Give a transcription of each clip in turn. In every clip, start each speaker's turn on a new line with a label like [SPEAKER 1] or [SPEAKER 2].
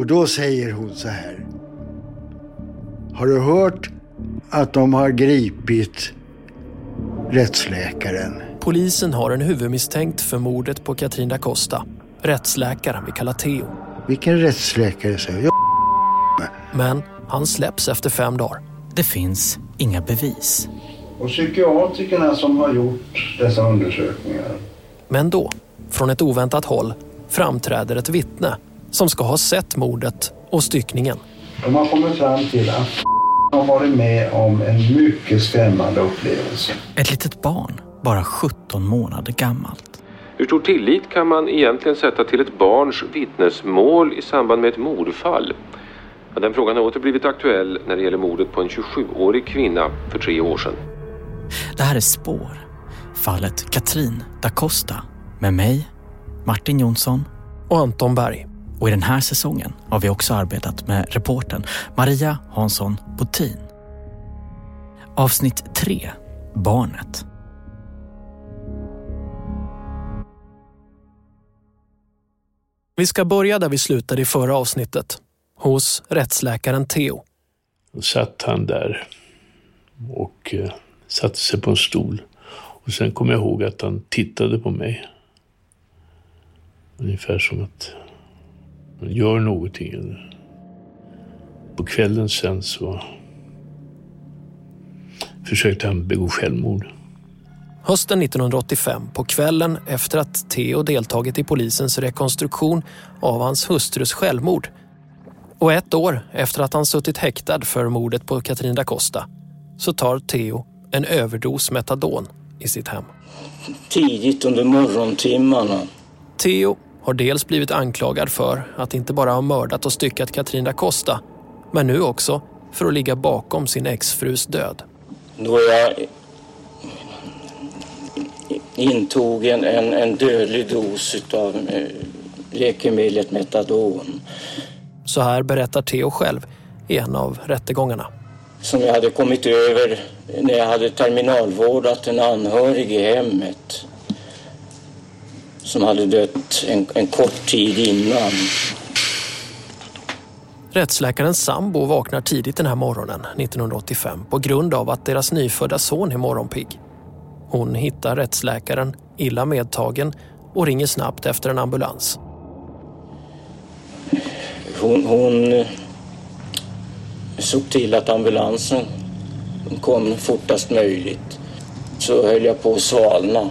[SPEAKER 1] Och då säger hon så här. Har du hört att de har gripit rättsläkaren?
[SPEAKER 2] Polisen har en huvudmisstänkt för mordet på Katrin da Costa. Rättsläkaren vi kallar Theo.
[SPEAKER 1] Vilken rättsläkare, säger jag.
[SPEAKER 2] Men han släpps efter fem dagar.
[SPEAKER 3] Det finns inga bevis.
[SPEAKER 1] Och psykiatrikerna som har gjort dessa undersökningar.
[SPEAKER 2] Men då, från ett oväntat håll, framträder ett vittne som ska ha sett mordet och styckningen.
[SPEAKER 1] De har kommit fram till att har varit med om en mycket skrämmande upplevelse.
[SPEAKER 3] Ett litet barn, bara 17 månader gammalt.
[SPEAKER 4] Hur stor tillit kan man egentligen sätta till ett barns vittnesmål i samband med ett mordfall? Ja, den frågan har åter blivit aktuell när det gäller mordet på en 27-årig kvinna för tre år sedan.
[SPEAKER 3] Det här är Spår. Fallet Katrin da Costa. Med mig, Martin Jonsson.
[SPEAKER 2] Och Anton Berg.
[SPEAKER 3] Och i den här säsongen har vi också arbetat med reporten Maria Hansson Botin. Avsnitt 3. Barnet.
[SPEAKER 2] Vi ska börja där vi slutade i förra avsnittet. Hos rättsläkaren Theo.
[SPEAKER 5] Då satt han där och eh, satte sig på en stol. Och sen kom jag ihåg att han tittade på mig. Ungefär som att gör någonting. På kvällen sen så försökte han begå självmord.
[SPEAKER 2] Hösten 1985, på kvällen efter att Theo deltagit i polisens rekonstruktion av hans hustrus självmord och ett år efter att han suttit häktad för mordet på Katrin da Costa så tar Theo en överdos metadon i sitt hem.
[SPEAKER 6] Tidigt under morgontimmarna.
[SPEAKER 2] Theo har dels blivit anklagad för att inte bara ha mördat och styckat Katrin da Costa men nu också för att ligga bakom sin exfrus död.
[SPEAKER 6] Då jag intog en, en, en dödlig dos av eh, läkemedlet metadon.
[SPEAKER 2] Så här berättar Theo själv i en av rättegångarna.
[SPEAKER 6] Som jag hade kommit över när jag hade terminalvårdat en anhörig i hemmet. Som hade dött en, en kort tid innan.
[SPEAKER 2] Rättsläkarens sambo vaknar tidigt den här morgonen 1985 på grund av att deras nyfödda son är morgonpigg. Hon hittar rättsläkaren illa medtagen och ringer snabbt efter en ambulans.
[SPEAKER 6] Hon, hon såg till att ambulansen kom fortast möjligt. Så höll jag på att svalna.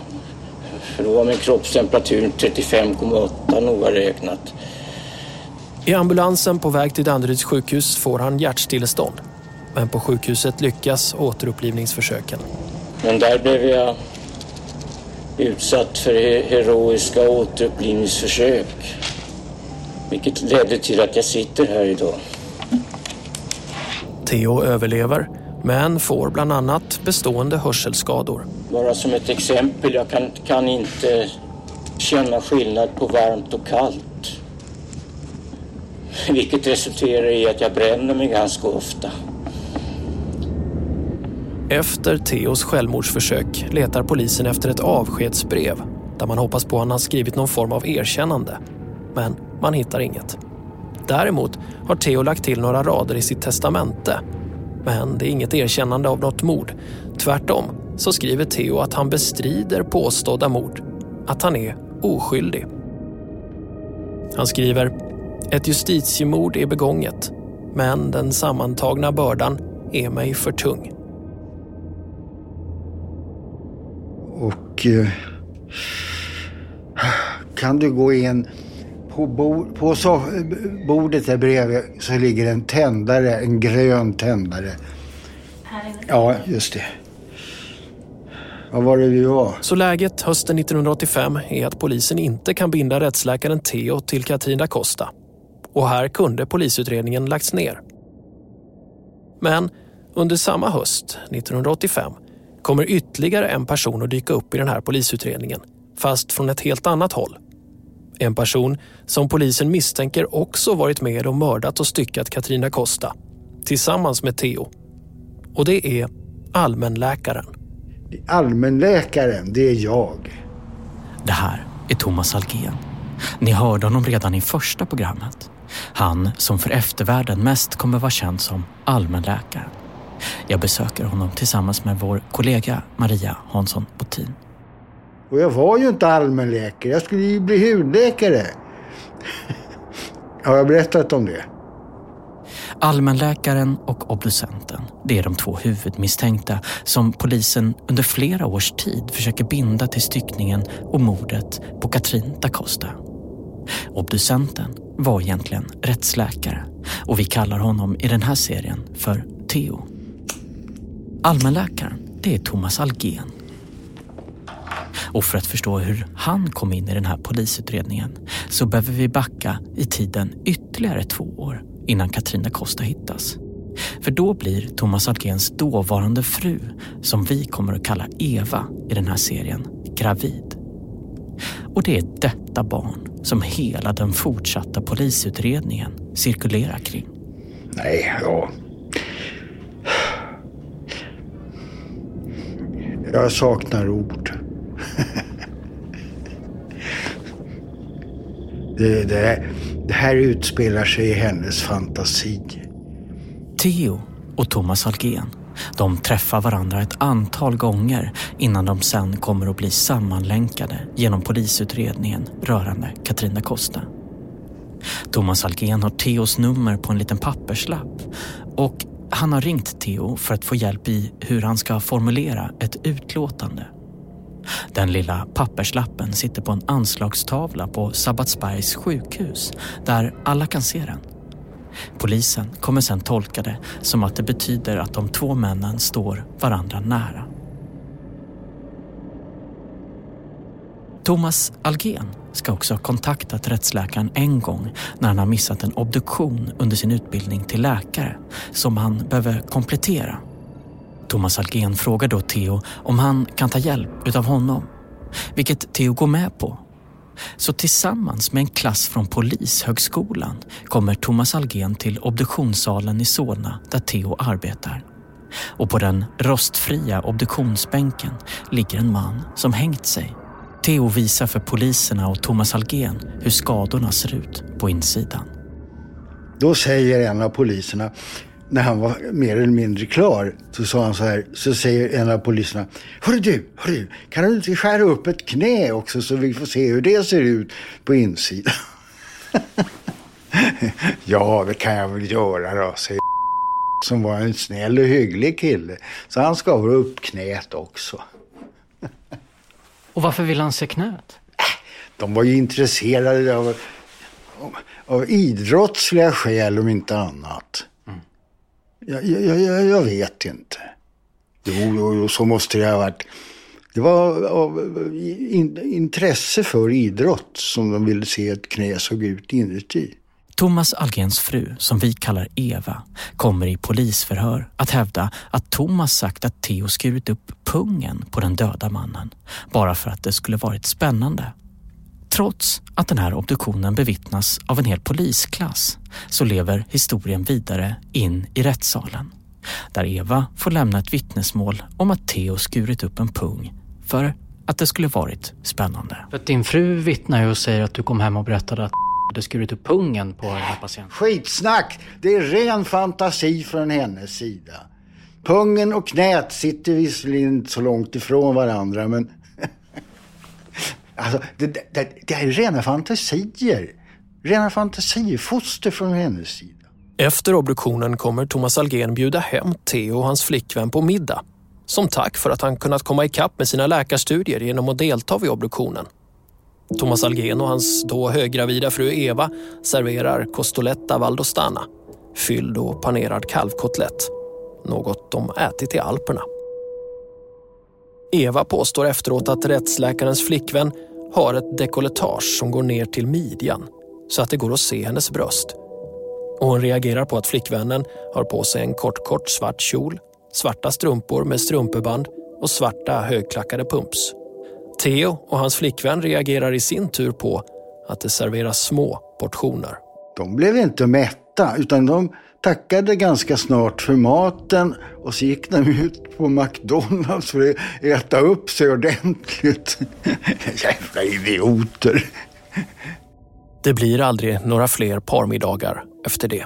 [SPEAKER 6] För då var min kroppstemperatur 35,8 noga räknat.
[SPEAKER 2] I ambulansen på väg till Danderyds sjukhus får han hjärtstillestånd. Men på sjukhuset lyckas återupplivningsförsöken.
[SPEAKER 6] Men där blev jag utsatt för heroiska återupplivningsförsök. Vilket ledde till att jag sitter här idag.
[SPEAKER 2] Theo överlever, men får bland annat bestående hörselskador.
[SPEAKER 6] Bara som ett exempel, jag kan, kan inte känna skillnad på varmt och kallt. Vilket resulterar i att jag bränner mig ganska ofta.
[SPEAKER 2] Efter Theos självmordsförsök letar polisen efter ett avskedsbrev där man hoppas på att han har skrivit någon form av erkännande. Men man hittar inget. Däremot har Theo lagt till några rader i sitt testamente. Men det är inget erkännande av något mord. Tvärtom så skriver Theo att han bestrider påstådda mord. Att han är oskyldig. Han skriver ett justitiemord är begånget, men den sammantagna bördan är mig för tung.
[SPEAKER 1] Och eh, kan du gå in på, bord, på så, bordet där bredvid så ligger en tändare, en grön tändare. Ja, just det. Vad var det vi var?
[SPEAKER 2] Så läget hösten 1985 är att polisen inte kan binda rättsläkaren Theo till Katrin da Costa. Och här kunde polisutredningen lagts ner. Men under samma höst, 1985, kommer ytterligare en person att dyka upp i den här polisutredningen, fast från ett helt annat håll. En person som polisen misstänker också varit med och mördat och styckat Katrina Costa tillsammans med Theo. Och det är allmänläkaren.
[SPEAKER 1] Allmänläkaren, det är jag.
[SPEAKER 3] Det här är Thomas Algén. Ni hörde honom redan i första programmet. Han som för eftervärlden mest kommer vara känd som allmänläkaren. Jag besöker honom tillsammans med vår kollega Maria Hansson Botin.
[SPEAKER 1] Och jag var ju inte allmänläkare, jag skulle ju bli hudläkare. Har jag berättat om det?
[SPEAKER 3] Allmänläkaren och obducenten, det är de två huvudmisstänkta som polisen under flera års tid försöker binda till styckningen och mordet på Katrin da Costa. Obducenten var egentligen rättsläkare och vi kallar honom i den här serien för Theo. Allmänläkaren, det är Thomas Algen. Och för att förstå hur han kom in i den här polisutredningen så behöver vi backa i tiden ytterligare två år innan Katrina Costa hittas. För då blir Thomas Algens dåvarande fru, som vi kommer att kalla Eva i den här serien, gravid. Och det är detta barn som hela den fortsatta polisutredningen cirkulerar kring.
[SPEAKER 1] Nej, ja. Jag saknar ord. det, det, det här utspelar sig i hennes fantasi.
[SPEAKER 3] Theo och Thomas Algen, de träffar varandra ett antal gånger innan de sen kommer att bli sammanlänkade genom polisutredningen rörande Katrina Costa. Thomas Algen har Theos nummer på en liten papperslapp och han har ringt Theo för att få hjälp i hur han ska formulera ett utlåtande. Den lilla papperslappen sitter på en anslagstavla på Sabbatsbergs sjukhus där alla kan se den. Polisen kommer sen tolka det som att det betyder att de två männen står varandra nära. Thomas Algen ska också ha kontaktat rättsläkaren en gång när han har missat en obduktion under sin utbildning till läkare som han behöver komplettera. Thomas Algen frågar då Theo om han kan ta hjälp utav honom, vilket Theo går med på. Så tillsammans med en klass från Polishögskolan kommer Thomas Algen till obduktionssalen i Solna där Theo arbetar. Och på den rostfria obduktionsbänken ligger en man som hängt sig. Theo visar för poliserna och Thomas Algen hur skadorna ser ut på insidan.
[SPEAKER 1] Då säger en av poliserna, när han var mer eller mindre klar, så sa han så här, så säger en av poliserna, Hörru du, hörru du, kan du inte skära upp ett knä också så vi får se hur det ser ut på insidan? ja, det kan jag väl göra då, säger som var en snäll och hygglig kille. Så han skar upp knät också.
[SPEAKER 3] och varför vill han se knät?
[SPEAKER 1] De var ju intresserade av, av, av idrottsliga skäl om inte annat. Jag, jag, jag, jag vet inte. Jo, jo, jo, så måste det ha varit. Det var av in, intresse för idrott som de ville se ett knä såg ut inuti.
[SPEAKER 3] Thomas Algens fru, som vi kallar Eva, kommer i polisförhör att hävda att Thomas sagt att Theo skurit upp pungen på den döda mannen bara för att det skulle varit spännande. Trots att den här obduktionen bevittnas av en hel polisklass så lever historien vidare in i rättssalen. Där Eva får lämna ett vittnesmål om att Theo skurit upp en pung för att det skulle varit spännande.
[SPEAKER 7] För din fru vittnar ju och säger att du kom hem och berättade att du skurit upp pungen på den här patienten.
[SPEAKER 1] Skitsnack! Det är ren fantasi från hennes sida. Pungen och knät sitter visserligen inte så långt ifrån varandra men Alltså, det, det, det är rena fantasier. Rena fantasier, foster från hennes sida.
[SPEAKER 2] Efter obduktionen kommer Thomas Algen bjuda hem Theo och hans flickvän på middag. Som tack för att han kunnat komma ikapp med sina läkarstudier genom att delta vid obduktionen. Thomas Algen och hans då höggravida fru Eva serverar costoletta valdostana, fylld och panerad kalvkotlett. Något de ätit i Alperna. Eva påstår efteråt att rättsläkarens flickvän har ett dekolletage som går ner till midjan så att det går att se hennes bröst. Och hon reagerar på att flickvännen har på sig en kort, kort svart kjol, svarta strumpor med strumpeband och svarta högklackade pumps. Theo och hans flickvän reagerar i sin tur på att det serveras små portioner.
[SPEAKER 1] De blev inte mätta utan de tackade ganska snart för maten och så gick de ut på McDonalds för att äta upp sig ordentligt. Jävla idioter.
[SPEAKER 2] Det blir aldrig några fler parmiddagar efter det.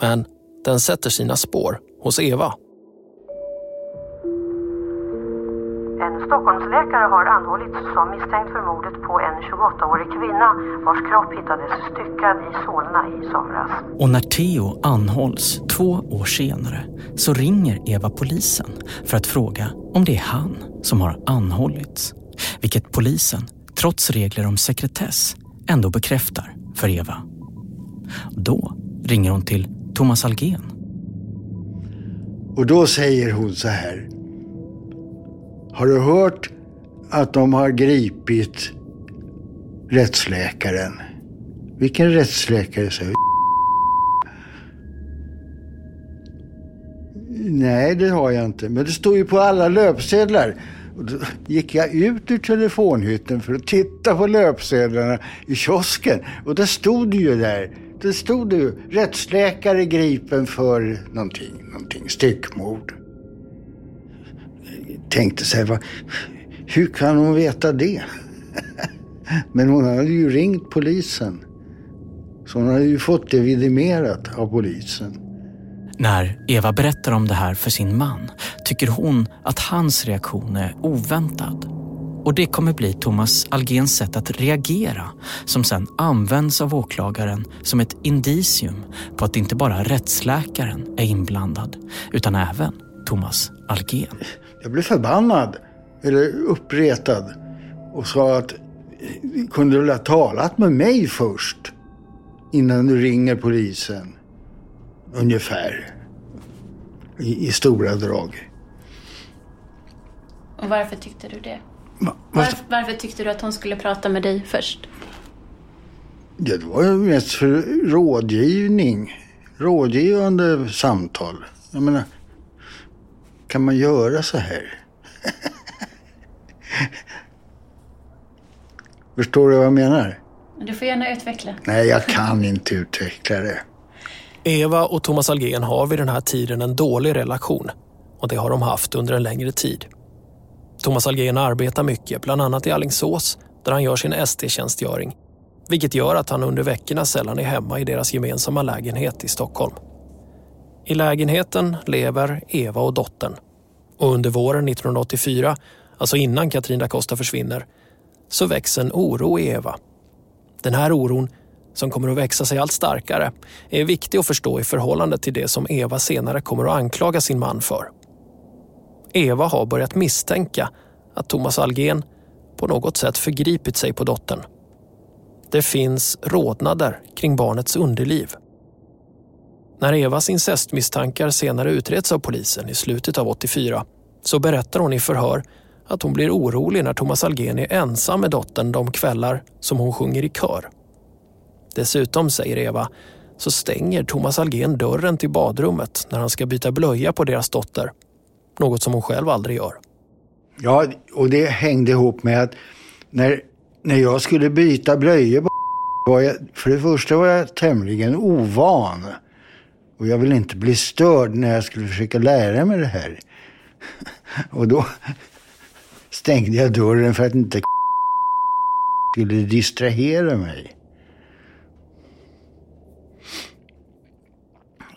[SPEAKER 2] Men den sätter sina spår hos Eva.
[SPEAKER 8] Stockholmsläkare har anhållits som misstänkt för mordet på en 28-årig kvinna vars kropp hittades styckad i Solna i somras.
[SPEAKER 3] Och när Theo anhålls två år senare så ringer Eva polisen för att fråga om det är han som har anhållits. Vilket polisen, trots regler om sekretess, ändå bekräftar för Eva. Då ringer hon till Thomas Algen.
[SPEAKER 1] Och då säger hon så här. Har du hört att de har gripit rättsläkaren? Vilken rättsläkare, säger Nej, det har jag inte. Men det står ju på alla löpsedlar. Och då gick jag ut ur telefonhytten för att titta på löpsedlarna i kiosken. Och det stod det ju där. Det stod det ju. Rättsläkare gripen för någonting, någonting. Styckmord. Tänkte så här, hur kan hon veta det? Men hon hade ju ringt polisen. Så hon hade ju fått det vidimerat av polisen.
[SPEAKER 3] När Eva berättar om det här för sin man tycker hon att hans reaktion är oväntad. Och det kommer bli Thomas Algens sätt att reagera som sen används av åklagaren som ett indicium på att inte bara rättsläkaren är inblandad utan även Thomas Algen.
[SPEAKER 1] Jag blev förbannad, eller uppretad och sa att kunde du ha talat med mig först innan du ringer polisen? Ungefär. I, i stora drag.
[SPEAKER 9] Och varför tyckte du det?
[SPEAKER 1] Va,
[SPEAKER 9] varför, varför, tyckte du att hon skulle prata med dig först?
[SPEAKER 1] Ja, det var ju mest för rådgivning. Rådgivande samtal. Jag menar, kan man göra så här? Förstår du vad jag menar?
[SPEAKER 9] Du får gärna utveckla.
[SPEAKER 1] Nej, jag kan inte utveckla det.
[SPEAKER 2] Eva och Thomas Algen har vid den här tiden en dålig relation och det har de haft under en längre tid. Thomas Algen arbetar mycket, bland annat i Allingsås där han gör sin ST-tjänstgöring. Vilket gör att han under veckorna sällan är hemma i deras gemensamma lägenhet i Stockholm. I lägenheten lever Eva och dottern. Och under våren 1984, alltså innan Katrin da Costa försvinner, så väcks en oro i Eva. Den här oron, som kommer att växa sig allt starkare, är viktig att förstå i förhållande till det som Eva senare kommer att anklaga sin man för. Eva har börjat misstänka att Thomas Algen på något sätt förgripit sig på dottern. Det finns rodnader kring barnets underliv. När Evas incestmisstankar senare utreds av polisen i slutet av 84 så berättar hon i förhör att hon blir orolig när Thomas Algen är ensam med dottern de kvällar som hon sjunger i kör. Dessutom, säger Eva, så stänger Thomas Algen dörren till badrummet när han ska byta blöja på deras dotter. Något som hon själv aldrig gör.
[SPEAKER 1] Ja, och det hängde ihop med att när, när jag skulle byta blöjor på var jag, för det första var jag tämligen ovan. Och jag ville inte bli störd när jag skulle försöka lära mig det här. Och då stängde jag dörren för att inte skulle distrahera mig.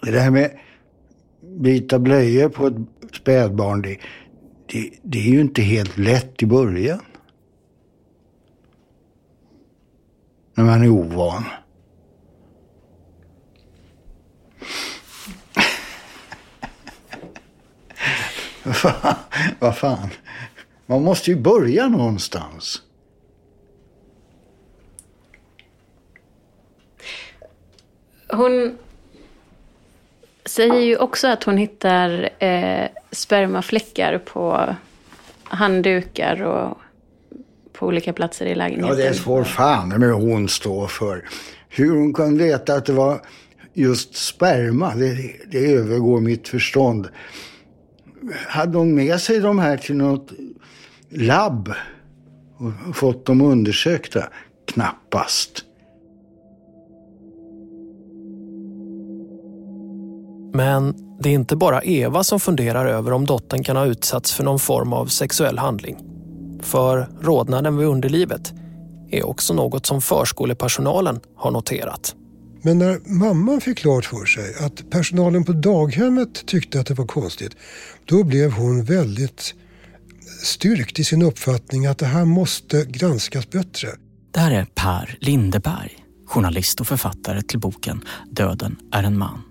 [SPEAKER 1] Det här med byta blöjor på ett spädbarn, det, det, det är ju inte helt lätt i början. När man är ovan. Vad fan. Man måste ju börja någonstans.
[SPEAKER 9] Hon säger ju också att hon hittar eh, spermafläckar på handdukar och på olika platser i lägenheten.
[SPEAKER 1] Ja, det får fan med hon stå för. Hur hon kunde veta att det var just sperma, det, det övergår mitt förstånd. Hade hon med sig de här till något labb och fått dem undersökta? Knappast.
[SPEAKER 2] Men det är inte bara Eva som funderar över om dottern kan ha utsatts för någon form av sexuell handling. För rodnaden vid underlivet är också något som förskolepersonalen har noterat.
[SPEAKER 10] Men när mamman fick klart för sig att personalen på daghemmet tyckte att det var konstigt, då blev hon väldigt styrkt i sin uppfattning att det här måste granskas bättre.
[SPEAKER 3] Det här är Per Lindeberg, journalist och författare till boken Döden är en man.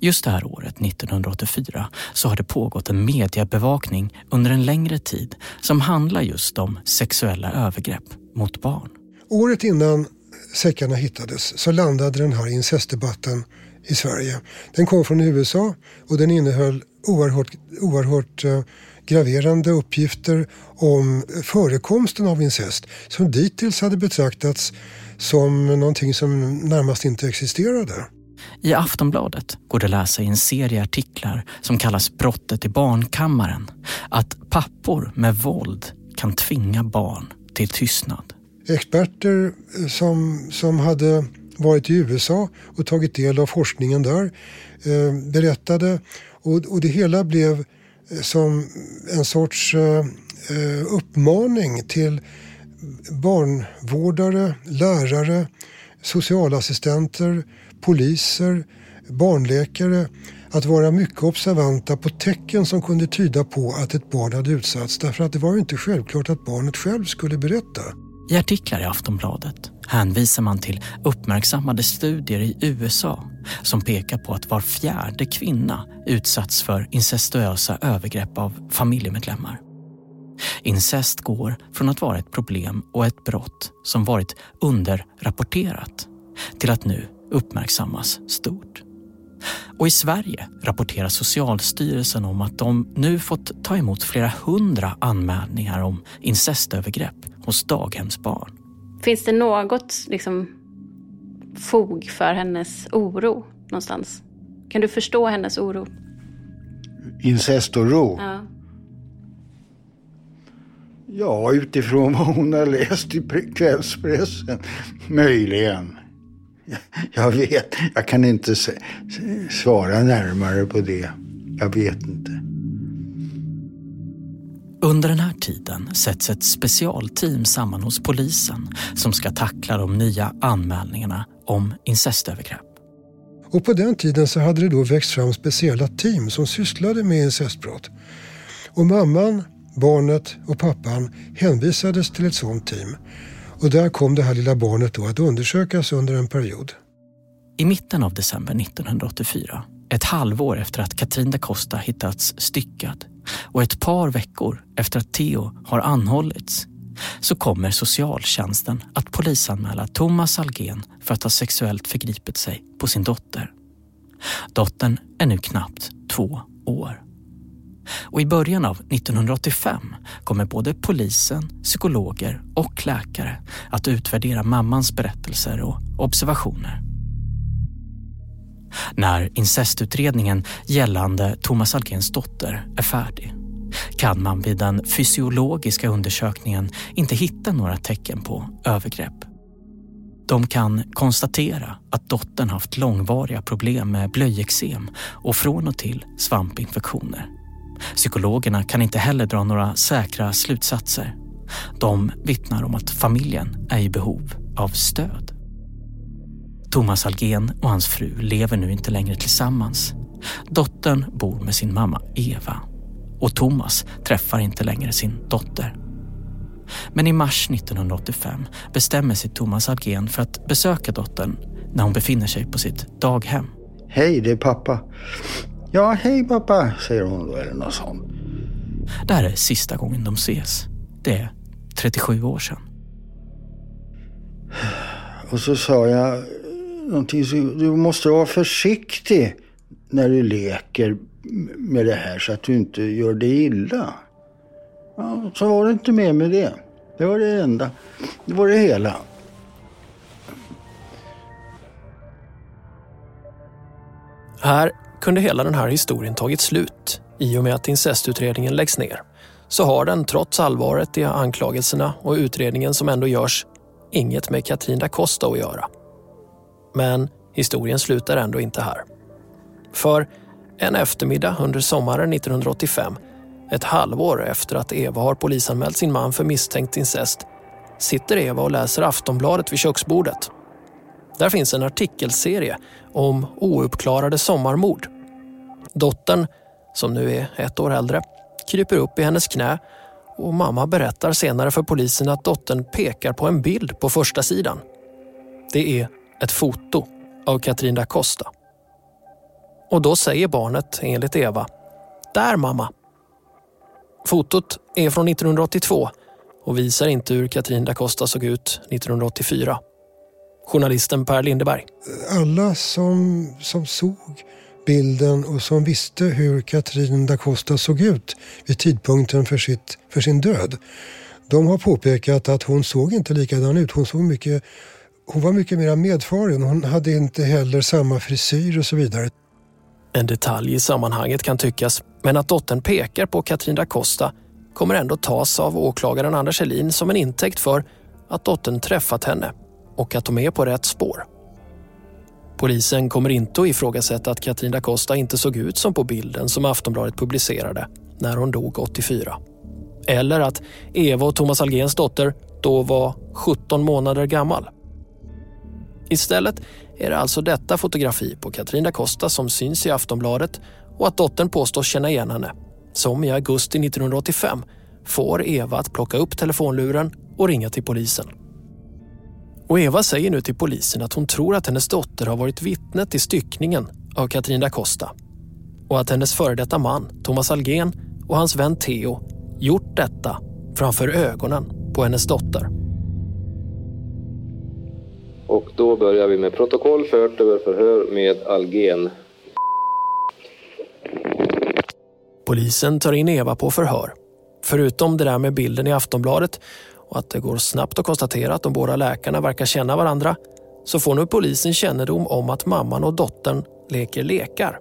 [SPEAKER 3] Just det här året, 1984, så har det pågått en mediebevakning under en längre tid som handlar just om sexuella övergrepp mot barn.
[SPEAKER 10] Året innan säckarna hittades så landade den här incestdebatten i Sverige. Den kom från USA och den innehöll oerhört, oerhört uh, graverande uppgifter om förekomsten av incest som dittills hade betraktats som någonting som närmast inte existerade.
[SPEAKER 3] I Aftonbladet går det att läsa i en serie artiklar som kallas Brottet i barnkammaren att pappor med våld kan tvinga barn till tystnad.
[SPEAKER 10] Experter som, som hade varit i USA och tagit del av forskningen där eh, berättade och, och det hela blev eh, som en sorts eh, eh, uppmaning till barnvårdare, lärare, socialassistenter, poliser, barnläkare att vara mycket observanta på tecken som kunde tyda på att ett barn hade utsatts därför att det var ju inte självklart att barnet själv skulle berätta.
[SPEAKER 3] I artiklar i Aftonbladet hänvisar man till uppmärksammade studier i USA som pekar på att var fjärde kvinna utsatts för incestuösa övergrepp av familjemedlemmar. Incest går från att vara ett problem och ett brott som varit underrapporterat till att nu uppmärksammas stort. Och i Sverige rapporterar Socialstyrelsen om att de nu fått ta emot flera hundra anmälningar om incestövergrepp hos daghemsbarn.
[SPEAKER 9] Finns det något liksom, fog för hennes oro någonstans? Kan du förstå hennes oro?
[SPEAKER 1] Incestoro?
[SPEAKER 9] Ja.
[SPEAKER 1] Ja, utifrån vad hon har läst i kvällspressen. Möjligen. Jag vet, jag kan inte svara närmare på det. Jag vet inte.
[SPEAKER 3] Under den här tiden sätts ett specialteam samman hos polisen som ska tackla de nya anmälningarna om incestövergrepp.
[SPEAKER 10] Och på den tiden så hade det då växt fram speciella team som sysslade med incestbrott. Och mamman, barnet och pappan hänvisades till ett sådant team. Och där kom det här lilla barnet då att undersökas under en period.
[SPEAKER 3] I mitten av december 1984, ett halvår efter att Katrin da Costa hittats styckad och ett par veckor efter att Theo har anhållits så kommer socialtjänsten att polisanmäla Thomas Algen för att ha sexuellt förgripit sig på sin dotter. Dottern är nu knappt två år. Och i början av 1985 kommer både polisen, psykologer och läkare att utvärdera mammans berättelser och observationer. När incestutredningen gällande Thomas Algens dotter är färdig kan man vid den fysiologiska undersökningen inte hitta några tecken på övergrepp. De kan konstatera att dottern haft långvariga problem med blöjeksem och från och till svampinfektioner. Psykologerna kan inte heller dra några säkra slutsatser. De vittnar om att familjen är i behov av stöd. Thomas Algen och hans fru lever nu inte längre tillsammans. Dottern bor med sin mamma Eva och Thomas träffar inte längre sin dotter. Men i mars 1985 bestämmer sig Thomas Algen för att besöka dottern när hon befinner sig på sitt daghem.
[SPEAKER 1] Hej, det är pappa. Ja, hej pappa, säger hon då eller något sånt.
[SPEAKER 3] Det här är sista gången de ses. Det är 37 år sedan.
[SPEAKER 1] Och så sa jag någonting så du måste vara försiktig när du leker med det här så att du inte gör dig illa. Ja, så var det inte mer med det. Det var det enda. Det var det hela.
[SPEAKER 2] Här kunde hela den här historien tagit slut i och med att incestutredningen läggs ner. Så har den, trots allvaret i anklagelserna och utredningen som ändå görs, inget med Katrin da Costa att göra. Men historien slutar ändå inte här. För en eftermiddag under sommaren 1985, ett halvår efter att Eva har polisanmält sin man för misstänkt incest, sitter Eva och läser Aftonbladet vid köksbordet. Där finns en artikelserie om ouppklarade sommarmord. Dottern, som nu är ett år äldre, kryper upp i hennes knä och mamma berättar senare för polisen att dottern pekar på en bild på första sidan. Det är ett foto av Katrin da Costa. Och då säger barnet, enligt Eva, “Där mamma!” Fotot är från 1982 och visar inte hur Katrin da Costa såg ut 1984. Journalisten Per Lindeberg.
[SPEAKER 10] Alla som, som såg bilden och som visste hur Katrin da Costa såg ut vid tidpunkten för, sitt, för sin död. De har påpekat att hon såg inte likadan ut. Hon, såg mycket, hon var mycket mer medfaren. Hon hade inte heller samma frisyr och så vidare.
[SPEAKER 2] En detalj i sammanhanget kan tyckas, men att dottern pekar på Katrin da Costa kommer ändå tas av åklagaren Anders Helin som en intäkt för att dottern träffat henne och att de är på rätt spår. Polisen kommer inte att ifrågasätta att Katrin da Costa inte såg ut som på bilden som Aftonbladet publicerade när hon dog 84. Eller att Eva och Thomas Algens dotter då var 17 månader gammal. Istället är det alltså detta fotografi på Katrin da Costa som syns i Aftonbladet och att dottern påstås känna igen henne, som i augusti 1985 får Eva att plocka upp telefonluren och ringa till polisen. Och Eva säger nu till polisen att hon tror att hennes dotter har varit vittne till styckningen av Katrin da Costa och att hennes före detta man, Thomas Algen och hans vän Theo gjort detta framför ögonen på hennes dotter.
[SPEAKER 4] Och då börjar vi med protokoll fört över förhör med Algen.
[SPEAKER 2] Polisen tar in Eva på förhör. Förutom det där med bilden i Aftonbladet och att det går snabbt att konstatera att de båda läkarna verkar känna varandra så får nu polisen kännedom om att mamman och dottern leker lekar.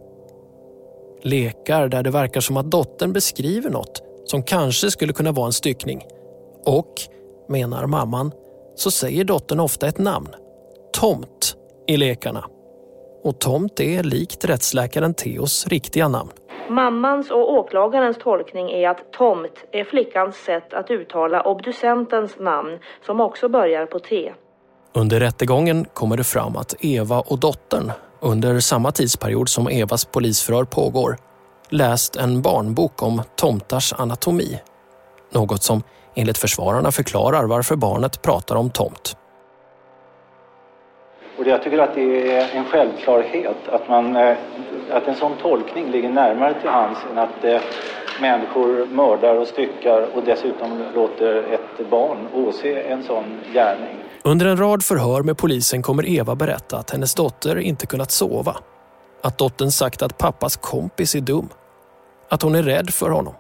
[SPEAKER 2] Lekar där det verkar som att dottern beskriver något som kanske skulle kunna vara en styckning. Och, menar mamman, så säger dottern ofta ett namn. Tomt i lekarna. Och Tomt är likt rättsläkaren Theos riktiga namn.
[SPEAKER 11] Mammans och åklagarens tolkning är att Tomt är flickans sätt att uttala obducentens namn som också börjar på T.
[SPEAKER 2] Under rättegången kommer det fram att Eva och dottern under samma tidsperiod som Evas polisförhör pågår läst en barnbok om tomtars anatomi. Något som enligt försvararna förklarar varför barnet pratar om tomt.
[SPEAKER 12] Och jag tycker att det är en självklarhet att, man, eh, att en sån tolkning ligger närmare till hands än att eh, människor mördar och styckar och dessutom låter ett barn åse en sån gärning.
[SPEAKER 2] Under en rad förhör med polisen kommer Eva berätta att hennes dotter inte kunnat sova. Att dottern sagt att pappas kompis är dum. Att hon är rädd för honom.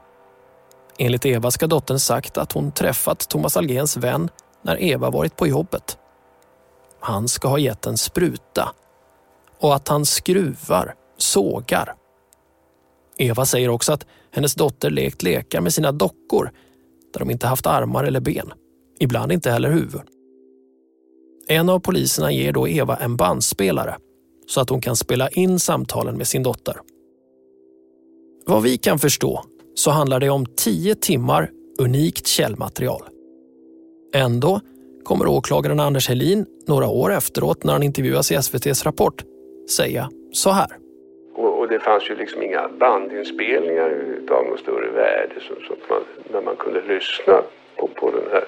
[SPEAKER 2] Enligt Eva ska dottern sagt att hon träffat Thomas Algens vän när Eva varit på jobbet. Han ska ha gett en spruta och att han skruvar, sågar. Eva säger också att hennes dotter lekt lekar med sina dockor där de inte haft armar eller ben, ibland inte heller huvud. En av poliserna ger då Eva en bandspelare så att hon kan spela in samtalen med sin dotter. Vad vi kan förstå så handlar det om tio timmar unikt källmaterial. Ändå kommer åklagaren Anders Helin några år efteråt när han intervjuas i SVTs Rapport säga så här.
[SPEAKER 13] Och, och det fanns ju liksom inga bandinspelningar av något större värde så, så att man, när man kunde lyssna på, på den här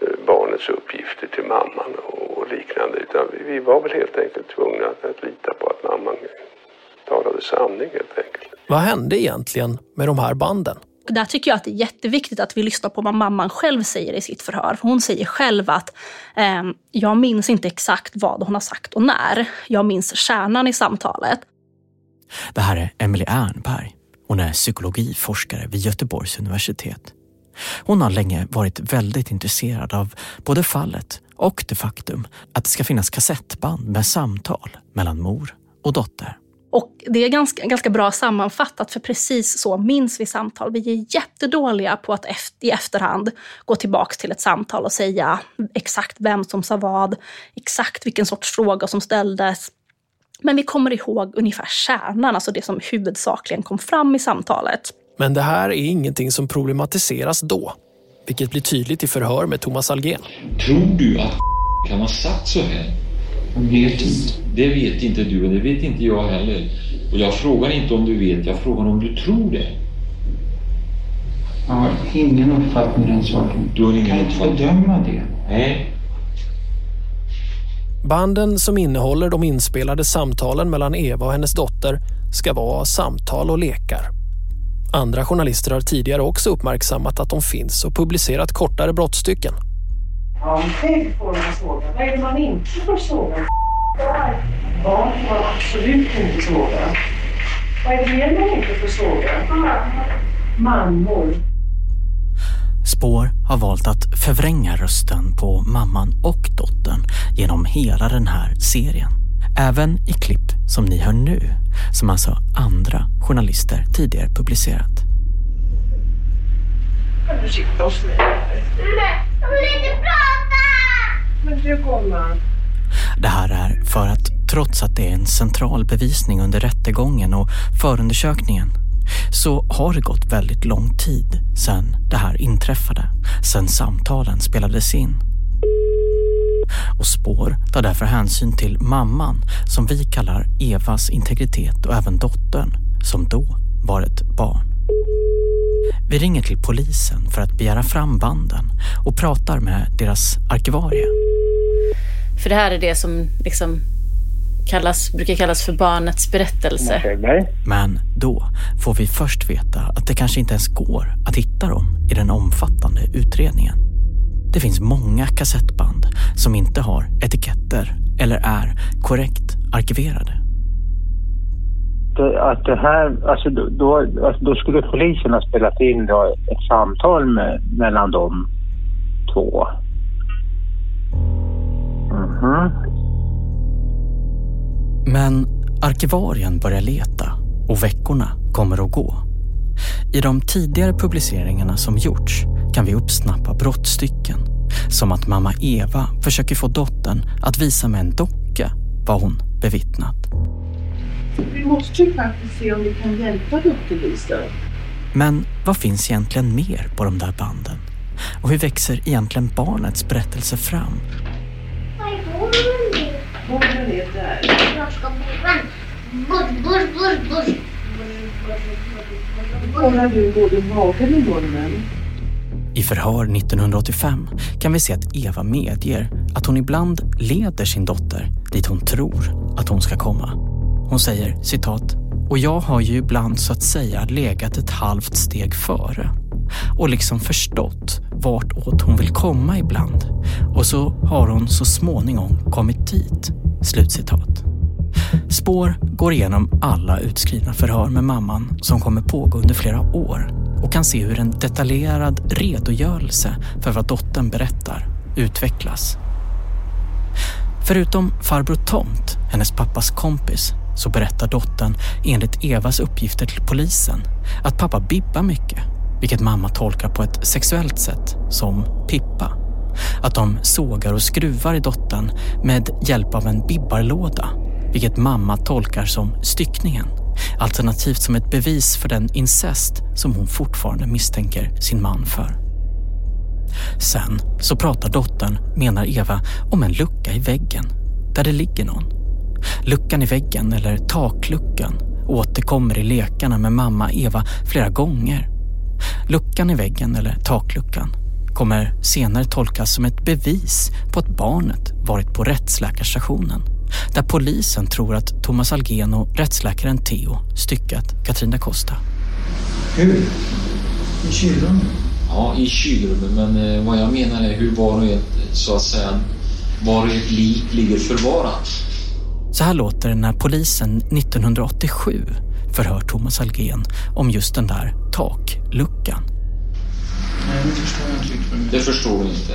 [SPEAKER 13] eh, barnets uppgifter till mamman och, liknande. Utan vi, vi, var väl helt enkelt tvungna att, att lita på att mamman talade sanning helt enkelt.
[SPEAKER 2] Vad hände egentligen med de här banden?
[SPEAKER 14] Där tycker jag att det är jätteviktigt att vi lyssnar på vad mamman själv säger i sitt förhör. För hon säger själv att eh, jag minns inte exakt vad hon har sagt och när. Jag minns kärnan i samtalet.
[SPEAKER 3] Det här är Emelie Ernberg. Hon är psykologiforskare vid Göteborgs universitet. Hon har länge varit väldigt intresserad av både fallet och det faktum att det ska finnas kassettband med samtal mellan mor och dotter.
[SPEAKER 14] Och det är ganska, ganska bra sammanfattat, för precis så minns vi samtal. Vi är jättedåliga på att efter, i efterhand gå tillbaka till ett samtal och säga exakt vem som sa vad, exakt vilken sorts fråga som ställdes. Men vi kommer ihåg ungefär kärnan, alltså det som huvudsakligen kom fram i samtalet.
[SPEAKER 2] Men det här är ingenting som problematiseras då. vilket blir tydligt i förhör med Thomas Algen.
[SPEAKER 15] Tror du att kan ha sagt så här?
[SPEAKER 16] Jag vet inte.
[SPEAKER 15] Det vet inte du och det vet inte jag heller. Och jag frågar inte om du vet, jag frågar om du tror det.
[SPEAKER 16] Jag har ingen uppfattning i den saken.
[SPEAKER 15] Du har ingen
[SPEAKER 16] kan inte bedöma det.
[SPEAKER 15] Nej.
[SPEAKER 2] Banden som innehåller de inspelade samtalen mellan Eva och hennes dotter ska vara samtal och lekar. Andra journalister har tidigare också uppmärksammat att de finns och publicerat kortare brottstycken.
[SPEAKER 8] Ja, själv får man såga. Vad är det man inte får såga? Barn får man absolut inte såga. Vad är det mer man inte får såga? Mammor.
[SPEAKER 3] Spår har valt att förvränga rösten på mamman och dottern genom hela den här serien. Även i klipp som ni hör nu, som alltså andra journalister tidigare publicerat.
[SPEAKER 8] Kan du sitta hos mig? Jag vill inte prata! Men du gumman.
[SPEAKER 3] Det här är för att trots att det är en central bevisning under rättegången och förundersökningen så har det gått väldigt lång tid sedan det här inträffade, sedan samtalen spelades in. Och Spår tar därför hänsyn till mamman som vi kallar Evas integritet och även dottern som då var ett barn. Vi ringer till polisen för att begära fram banden och pratar med deras arkivarie.
[SPEAKER 9] För det här är det som liksom kallas, brukar kallas för barnets berättelse.
[SPEAKER 3] Men då får vi först veta att det kanske inte ens går att hitta dem i den omfattande utredningen. Det finns många kassettband som inte har etiketter eller är korrekt arkiverade.
[SPEAKER 17] Att det här, alltså då, alltså då skulle polisen ha spelat in då ett samtal med, mellan de två. Mhm.
[SPEAKER 3] Men arkivarien börjar leta och veckorna kommer att gå. I de tidigare publiceringarna som gjorts kan vi uppsnappa brottstycken. Som att mamma Eva försöker få dottern att visa med en docka vad hon bevittnat.
[SPEAKER 8] Vi måste ju faktiskt se om vi kan hjälpa dotter-Lisa.
[SPEAKER 3] Men vad finns egentligen mer på de där banden? Och hur växer egentligen barnets berättelse fram?
[SPEAKER 8] Bollen är där.
[SPEAKER 18] Jag ska borren. Borr, borr, borr, borr.
[SPEAKER 8] Borrar du både magen och munnen?
[SPEAKER 3] I förhör 1985 kan vi se att Eva medger att hon ibland leder sin dotter dit hon tror att hon ska komma. Hon säger citat och jag har ju ibland så att säga legat ett halvt steg före och liksom förstått vartåt hon vill komma ibland och så har hon så småningom kommit dit. Slutcitat. Spår går igenom alla utskrivna förhör med mamman som kommer pågå under flera år och kan se hur en detaljerad redogörelse för vad dottern berättar utvecklas. Förutom farbror Tomt, hennes pappas kompis, så berättar dottern enligt Evas uppgifter till polisen att pappa bibbar mycket, vilket mamma tolkar på ett sexuellt sätt som pippa. Att de sågar och skruvar i dottern med hjälp av en bibbarlåda, vilket mamma tolkar som styckningen. Alternativt som ett bevis för den incest som hon fortfarande misstänker sin man för. Sen så pratar dottern, menar Eva, om en lucka i väggen där det ligger någon. Luckan i väggen, eller takluckan, återkommer i lekarna med mamma Eva flera gånger. Luckan i väggen, eller takluckan, kommer senare tolkas som ett bevis på att barnet varit på rättsläkarstationen där polisen tror att Thomas Algen och rättsläkaren Theo styckat Katrina Costa.
[SPEAKER 16] Hur? I kylrummet?
[SPEAKER 15] Ja, i kylrummet. Men eh, vad jag menar är hur var och ett, så att säga, var och ett lik ligger förvarat.
[SPEAKER 3] Så här låter det när polisen 1987 förhör Thomas Algen om just den där takluckan.
[SPEAKER 16] Nej, det förstår jag inte.
[SPEAKER 15] Det förstår du inte.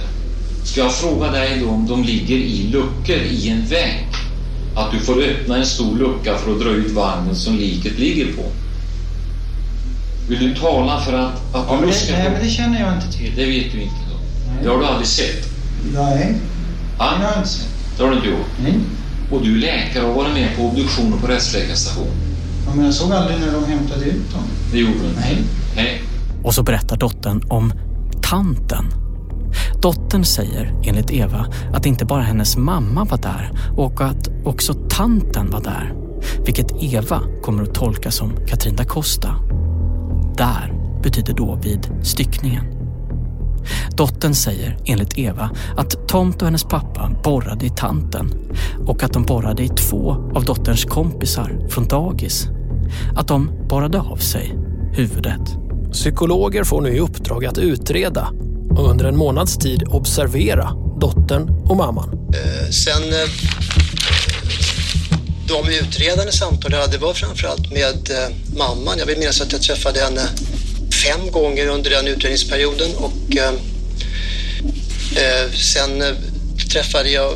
[SPEAKER 15] Ska jag fråga dig då om de ligger i luckor i en vägg? Att du får öppna en stor lucka för att dra ut vagnen som liket ligger på? Vill du tala för att, att
[SPEAKER 16] Ja,
[SPEAKER 15] du luskar
[SPEAKER 16] det, nej, men det känner jag inte till.
[SPEAKER 15] Det vet du inte då. Det har du aldrig sett?
[SPEAKER 16] Nej, det har jag inte sett.
[SPEAKER 15] Det har du inte gjort?
[SPEAKER 16] Nej.
[SPEAKER 15] Och du är läkare och har varit med på obduktioner på rättsläkarstation?
[SPEAKER 16] Ja, men jag såg aldrig när de hämtade ut dem.
[SPEAKER 15] Det gjorde du inte?
[SPEAKER 16] Nej.
[SPEAKER 15] Nej.
[SPEAKER 3] Och så berättar dottern om tanten. Dottern säger enligt Eva att inte bara hennes mamma var där och att också tanten var där. Vilket Eva kommer att tolka som Katrin da Costa. Där betyder då vid styckningen. Dottern säger enligt Eva att Tomt och hennes pappa borrade i tanten och att de borrade i två av dotterns kompisar från dagis. Att de borrade av sig huvudet.
[SPEAKER 2] Psykologer får nu i uppdrag att utreda och under en månads tid observera dottern och mamman.
[SPEAKER 19] Eh, sen eh, de utredande samtal jag hade var framförallt med eh, mamman. Jag vill minnas att jag träffade henne fem gånger under den utredningsperioden och eh, eh, sen eh, träffade jag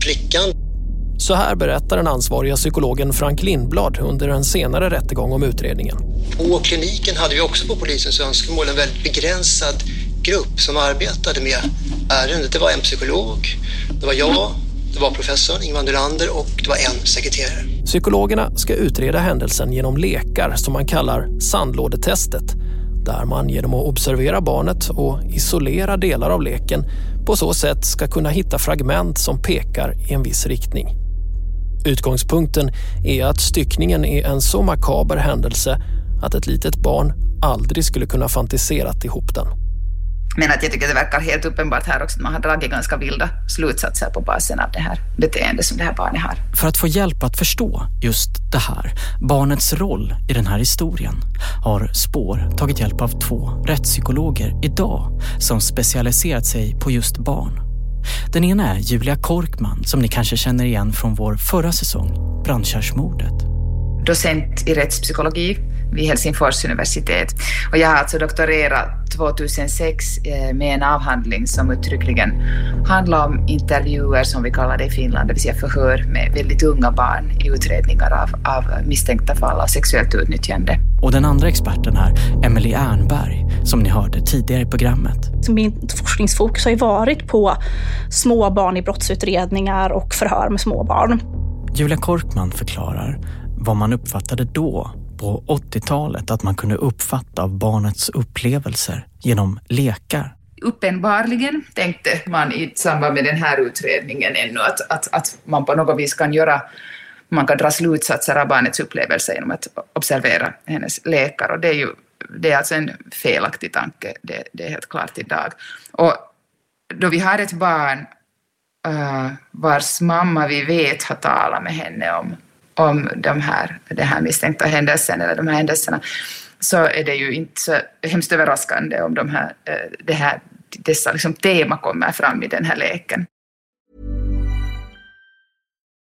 [SPEAKER 19] flickan.
[SPEAKER 2] Så här berättar den ansvariga psykologen Frank Lindblad under en senare rättegång om utredningen.
[SPEAKER 19] På kliniken hade vi också på polisens önskemål en väldigt begränsad grupp som arbetade med ärendet. Det var en psykolog, det var jag, det var professorn Ingvar Nylander och det var en sekreterare.
[SPEAKER 2] Psykologerna ska utreda händelsen genom lekar som man kallar sandlådetestet där man genom att observera barnet och isolera delar av leken på så sätt ska kunna hitta fragment som pekar i en viss riktning. Utgångspunkten är att styckningen är en så makaber händelse att ett litet barn aldrig skulle kunna fantiserat ihop den.
[SPEAKER 20] Men att jag tycker det verkar helt uppenbart här också att man har dragit ganska vilda slutsatser på basen av det här beteendet som det här barnet har.
[SPEAKER 3] För att få hjälp att förstå just det här, barnets roll i den här historien, har Spår tagit hjälp av två rättspsykologer idag som specialiserat sig på just barn. Den ena är Julia Korkman som ni kanske känner igen från vår förra säsong, Brandkärrsmordet.
[SPEAKER 20] Docent i rättspsykologi vid Helsingfors universitet. Och jag har alltså doktorerat 2006 eh, med en avhandling som uttryckligen handlar om intervjuer, som vi kallar det i Finland, det vill säga förhör med väldigt unga barn i utredningar av, av misstänkta fall av sexuellt utnyttjande.
[SPEAKER 3] Och den andra experten är Emily Ernberg, som ni hörde tidigare i programmet.
[SPEAKER 14] Min forskningsfokus har ju varit på små barn i brottsutredningar och förhör med små barn.
[SPEAKER 3] Julia Korkman förklarar vad man uppfattade då på 80-talet att man kunde uppfatta av barnets upplevelser genom lekar.
[SPEAKER 20] Uppenbarligen tänkte man i samband med den här utredningen ännu att, att, att man på något vis kan göra man kan dra slutsatser av barnets upplevelser genom att observera hennes lekar. Och det är ju det är alltså en felaktig tanke, det, det är helt klart idag. Och då vi har ett barn uh, vars mamma vi vet har talat med henne om om de här, den här misstänkta händelsen eller de här händelserna så är det ju inte så hemskt överraskande om de här, eh, det här, dessa liksom tema kommer fram i den här leken.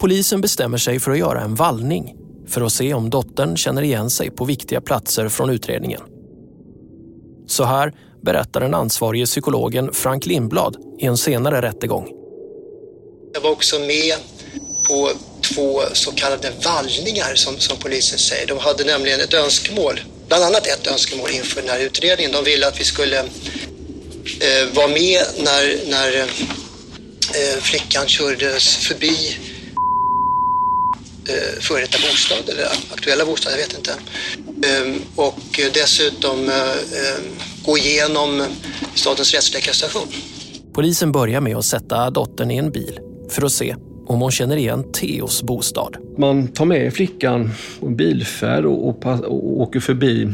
[SPEAKER 2] Polisen bestämmer sig för att göra en vallning för att se om dottern känner igen sig på viktiga platser från utredningen. Så här berättar den ansvarige psykologen Frank Lindblad i en senare rättegång.
[SPEAKER 19] Jag var också med på två så kallade vallningar som, som polisen säger. De hade nämligen ett önskemål, bland annat ett önskemål inför den här utredningen. De ville att vi skulle eh, vara med när, när eh, flickan kördes förbi eh, före detta bostad eller aktuella bostad, jag vet inte. Eh, och dessutom eh, eh, gå igenom Statens rättsläkarstation.
[SPEAKER 2] Polisen börjar med att sätta dottern i en bil för att se om hon känner igen Theos bostad.
[SPEAKER 21] Man tar med flickan på en bilfärd och, och, och åker förbi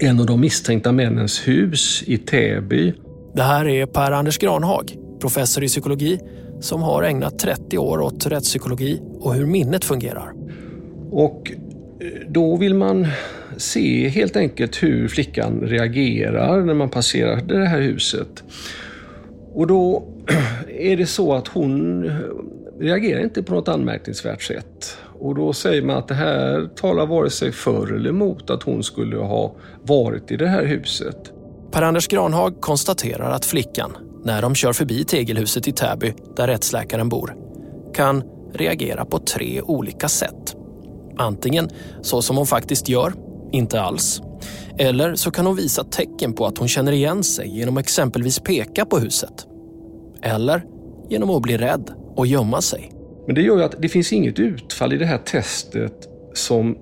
[SPEAKER 21] en av de misstänkta männens hus i Täby.
[SPEAKER 2] Det här är Per-Anders Granhag, professor i psykologi som har ägnat 30 år åt rättspsykologi och hur minnet fungerar.
[SPEAKER 21] Och eh, då vill man se helt enkelt hur flickan reagerar när man passerar det här huset. Och då är det så att hon reagerar inte på något anmärkningsvärt sätt. Och då säger man att det här talar vare sig för eller emot att hon skulle ha varit i det här huset.
[SPEAKER 2] Per-Anders Granhag konstaterar att flickan, när de kör förbi tegelhuset i Täby, där rättsläkaren bor, kan reagera på tre olika sätt. Antingen så som hon faktiskt gör, inte alls. Eller så kan hon visa tecken på att hon känner igen sig genom exempelvis peka på huset. Eller genom att bli rädd och gömma sig.
[SPEAKER 21] Men det gör ju att det finns inget utfall i det här testet som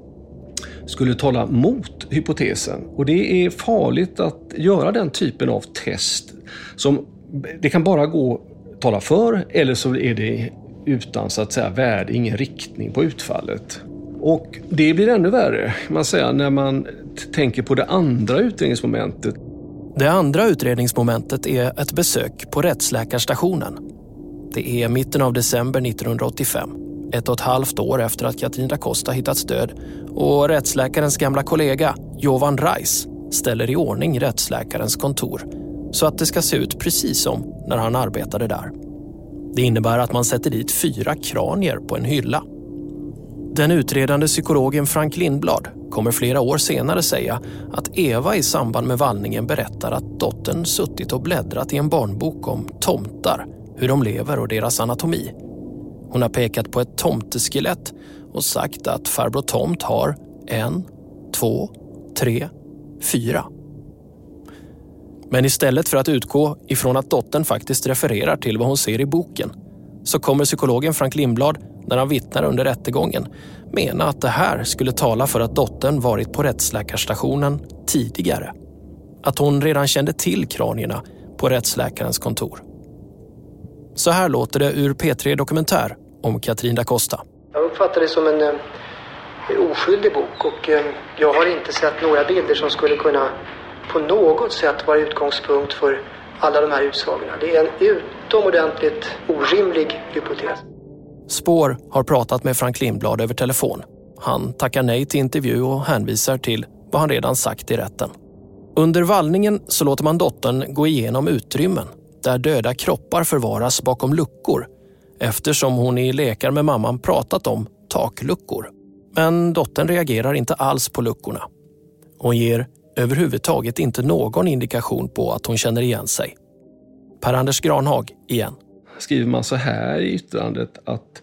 [SPEAKER 21] skulle tala mot hypotesen. Och det är farligt att göra den typen av test. Som, det kan bara gå att tala för eller så är det utan så att säga värde, ingen riktning på utfallet. Och det blir ännu värre man säger, när man tänker på det andra utredningsmomentet.
[SPEAKER 2] Det andra utredningsmomentet är ett besök på rättsläkarstationen. Det är mitten av december 1985, ett och ett halvt år efter att Katrin da Costa hittats död och rättsläkarens gamla kollega Jovan Reis ställer i ordning rättsläkarens kontor så att det ska se ut precis som när han arbetade där. Det innebär att man sätter dit fyra kranier på en hylla den utredande psykologen Frank Lindblad kommer flera år senare säga att Eva i samband med vallningen berättar att dottern suttit och bläddrat i en barnbok om tomtar, hur de lever och deras anatomi. Hon har pekat på ett tomteskelett och sagt att farbror Tomt har en, två, tre, fyra. Men istället för att utgå ifrån att dottern faktiskt refererar till vad hon ser i boken så kommer psykologen Frank Lindblad när han vittnar under rättegången mena att det här skulle tala för att dottern varit på rättsläkarstationen tidigare. Att hon redan kände till kranierna på rättsläkarens kontor. Så här låter det ur P3 Dokumentär om Katrin da Costa.
[SPEAKER 19] Jag uppfattar det som en eh, oskyldig bok och eh, jag har inte sett några bilder som skulle kunna på något sätt vara utgångspunkt för alla de här utsagorna. Det är en utomordentligt orimlig hypotes.
[SPEAKER 2] Spår har pratat med Frank Lindblad över telefon. Han tackar nej till intervju och hänvisar till vad han redan sagt i rätten. Under vallningen så låter man dottern gå igenom utrymmen där döda kroppar förvaras bakom luckor eftersom hon i lekar med mamman pratat om takluckor. Men dottern reagerar inte alls på luckorna. Hon ger överhuvudtaget inte någon indikation på att hon känner igen sig. Per-Anders Granhag igen
[SPEAKER 21] skriver man så här i yttrandet att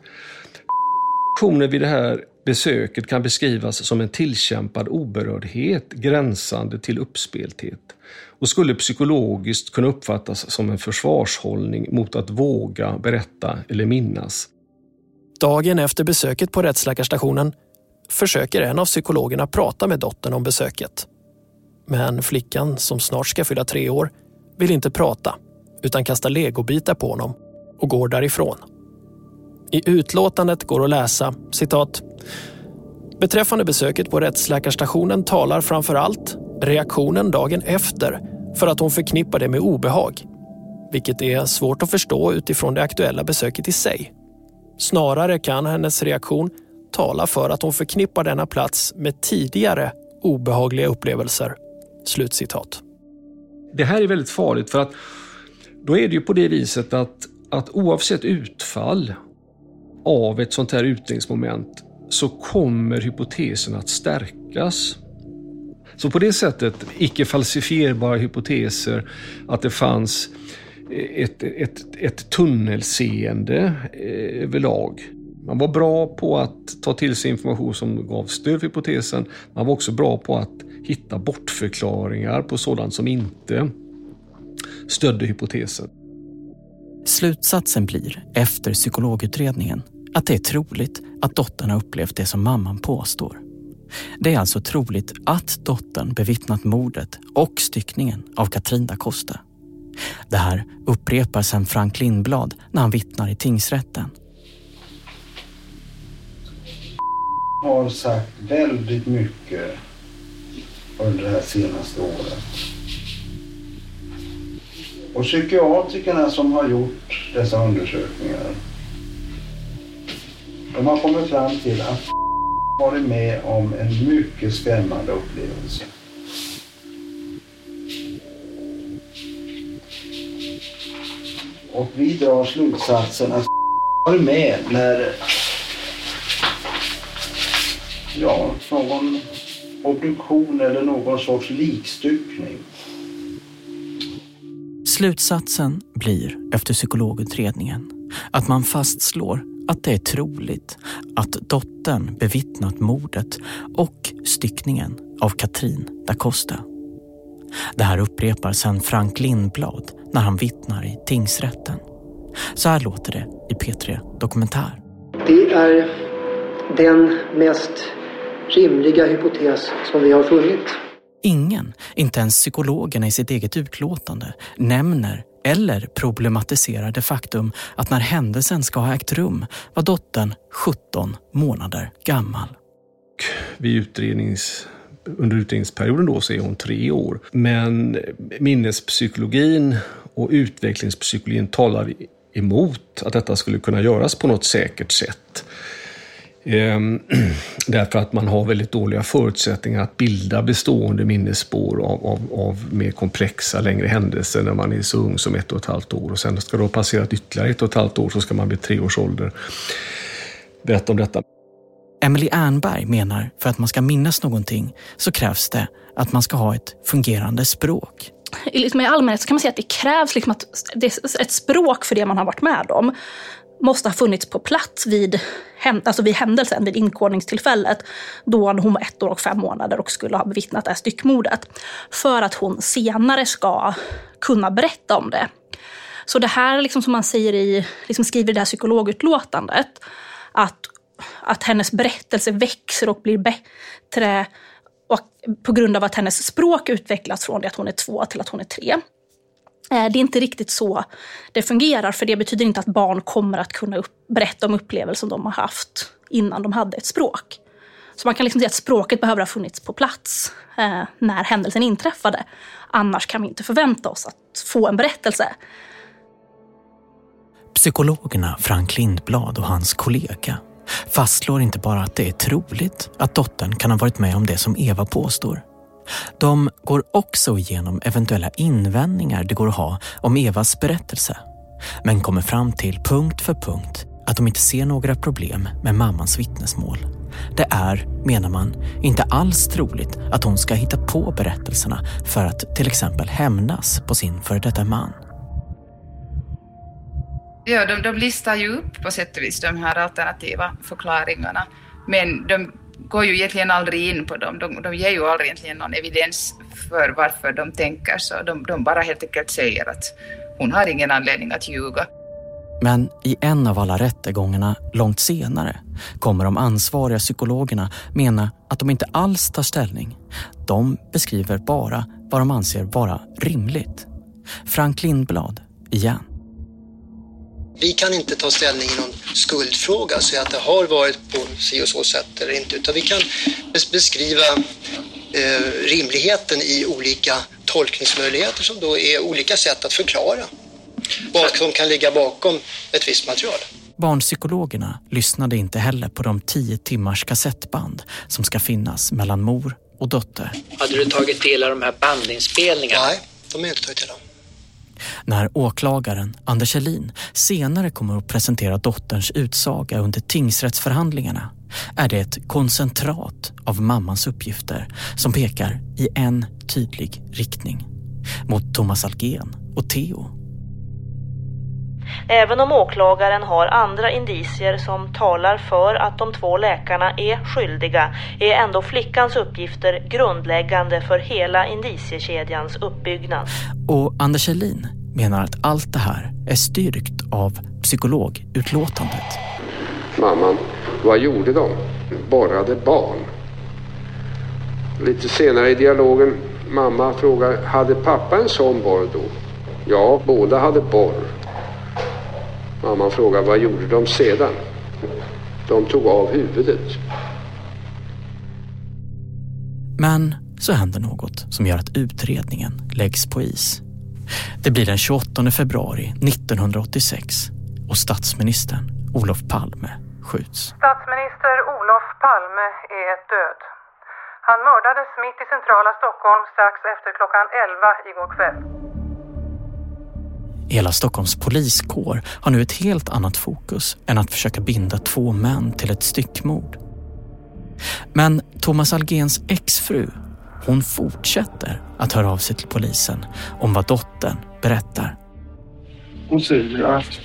[SPEAKER 21] aktioner vid det här besöket kan beskrivas som en tillkämpad oberördhet gränsande till uppspelthet och skulle psykologiskt kunna uppfattas som en försvarshållning mot att våga berätta eller minnas.
[SPEAKER 2] Dagen efter besöket på rättsläkarstationen försöker en av psykologerna prata med dottern om besöket. Men flickan, som snart ska fylla tre år, vill inte prata utan kastar legobitar på honom och går därifrån. I utlåtandet går att läsa citat Beträffande besöket på rättsläkarstationen talar framför allt reaktionen dagen efter för att hon förknippar det med obehag. vilket är svårt att förstå utifrån det aktuella besöket i sig. Snarare kan hennes reaktion tala för att hon förknippar denna plats med tidigare obehagliga upplevelser. Slutcitat.
[SPEAKER 21] Det här är väldigt farligt för att då är det ju på det viset att, att oavsett utfall av ett sånt här utredningsmoment så kommer hypotesen att stärkas. Så på det sättet, icke falsifierbara hypoteser, att det fanns ett, ett, ett tunnelseende eh, överlag. Man var bra på att ta till sig information som gav stöd för hypotesen. Man var också bra på att hitta bortförklaringar på sådant som inte stödde hypotesen.
[SPEAKER 3] Slutsatsen blir, efter psykologutredningen, att det är troligt att dottern har upplevt det som mamman påstår. Det är alltså troligt att dottern bevittnat mordet och styckningen av Katrin da Costa. Det här upprepar sen Frank Lindblad när han vittnar i tingsrätten.
[SPEAKER 22] har sagt väldigt mycket under det här senaste året. Och psykiatrikerna som har gjort dessa undersökningar de har kommit fram till att varit med om en mycket skrämmande upplevelse. Och vi drar slutsatsen att varit med när ja, någon obduktion eller någon sorts likstyckning.
[SPEAKER 3] Slutsatsen blir efter psykologutredningen att man fastslår att det är troligt att dottern bevittnat mordet och styckningen av Katrin da Costa. Det här upprepar sedan Frank Lindblad när han vittnar i tingsrätten. Så här låter det i P3 Dokumentär.
[SPEAKER 23] Det är den mest rimliga hypotes som vi har funnit.
[SPEAKER 3] Ingen, inte ens psykologerna i sitt eget utlåtande, nämner eller problematiserar det faktum att när händelsen ska ha ägt rum var dottern 17 månader gammal.
[SPEAKER 21] Vid utrednings, under utredningsperioden då så är hon tre år. Men minnespsykologin och utvecklingspsykologin talar emot att detta skulle kunna göras på något säkert sätt. Ehm, därför att man har väldigt dåliga förutsättningar att bilda bestående minnesspår av, av, av, mer komplexa, längre händelser när man är så ung som ett och ett halvt år. Och sen ska det ha passerat ytterligare ett och ett halvt år så ska man vid tre års ålder berätta om detta.
[SPEAKER 3] Emily Ernberg menar för att man ska minnas någonting så krävs det att man ska ha ett fungerande språk.
[SPEAKER 14] Liksom I allmänhet så kan man säga att det krävs liksom att det är ett språk för det man har varit med om måste ha funnits på plats vid, alltså vid händelsen, vid inkodningstillfället, då hon var ett år och fem månader och skulle ha bevittnat det här styckmordet. För att hon senare ska kunna berätta om det. Så det här liksom som man säger i, liksom skriver i det här psykologutlåtandet, att, att hennes berättelse växer och blir bättre och på grund av att hennes språk utvecklas från det att hon är två till att hon är tre. Eh, det är inte riktigt så det fungerar, för det betyder inte att barn kommer att kunna upp, berätta om upplevelser de har haft innan de hade ett språk. Så man kan liksom säga att språket behöver ha funnits på plats eh, när händelsen inträffade. Annars kan vi inte förvänta oss att få en berättelse.
[SPEAKER 3] Psykologerna Frank Lindblad och hans kollega fastslår inte bara att det är troligt att dottern kan ha varit med om det som Eva påstår de går också igenom eventuella invändningar det går att ha om Evas berättelse, men kommer fram till punkt för punkt att de inte ser några problem med mammans vittnesmål. Det är, menar man, inte alls troligt att hon ska hitta på berättelserna för att till exempel hämnas på sin före detta man.
[SPEAKER 20] Ja, de, de listar ju upp på sätt och vis de här alternativa förklaringarna, men de går ju egentligen aldrig in på dem. De, de ger ju aldrig egentligen någon evidens för varför de tänker så. De, de bara helt enkelt säger att hon har ingen anledning att ljuga.
[SPEAKER 3] Men i en av alla rättegångarna långt senare kommer de ansvariga psykologerna mena att de inte alls tar ställning. De beskriver bara vad de anser vara rimligt. Frank Lindblad igen.
[SPEAKER 19] Vi kan inte ta ställning i någon skuldfråga, säga att det har varit på si och så sätt eller inte, utan vi kan beskriva eh, rimligheten i olika tolkningsmöjligheter som då är olika sätt att förklara vad som kan ligga bakom ett visst material.
[SPEAKER 3] Barnpsykologerna lyssnade inte heller på de tio timmars kassettband som ska finnas mellan mor och dotter.
[SPEAKER 24] Hade du tagit del av de här bandinspelningarna?
[SPEAKER 19] Nej, de har jag inte tagit del av.
[SPEAKER 3] När åklagaren Anders Helin senare kommer att presentera dotterns utsaga under tingsrättsförhandlingarna är det ett koncentrat av mammans uppgifter som pekar i en tydlig riktning. Mot Thomas Algen och Theo.
[SPEAKER 11] Även om åklagaren har andra indicier som talar för att de två läkarna är skyldiga är ändå flickans uppgifter grundläggande för hela indiciekedjans uppbyggnad.
[SPEAKER 3] Och Anders Helin menar att allt det här är styrkt av psykologutlåtandet.
[SPEAKER 13] Mamman, vad gjorde de? Borrade barn. Lite senare i dialogen, mamma frågar, hade pappa en sån borr då? Ja, båda hade borr. Mamman frågar, vad gjorde de sedan? De tog av huvudet.
[SPEAKER 3] Men så händer något som gör att utredningen läggs på is. Det blir den 28 februari 1986 och statsministern Olof Palme skjuts.
[SPEAKER 25] Statsminister Olof Palme är död. Han mördades mitt i centrala Stockholm strax efter klockan 11 igår kväll.
[SPEAKER 3] Hela Stockholms poliskår har nu ett helt annat fokus än att försöka binda två män till ett styckmord. Men Thomas Algens exfru, hon fortsätter att höra av sig till polisen om vad dottern berättar.
[SPEAKER 26] Hon säger att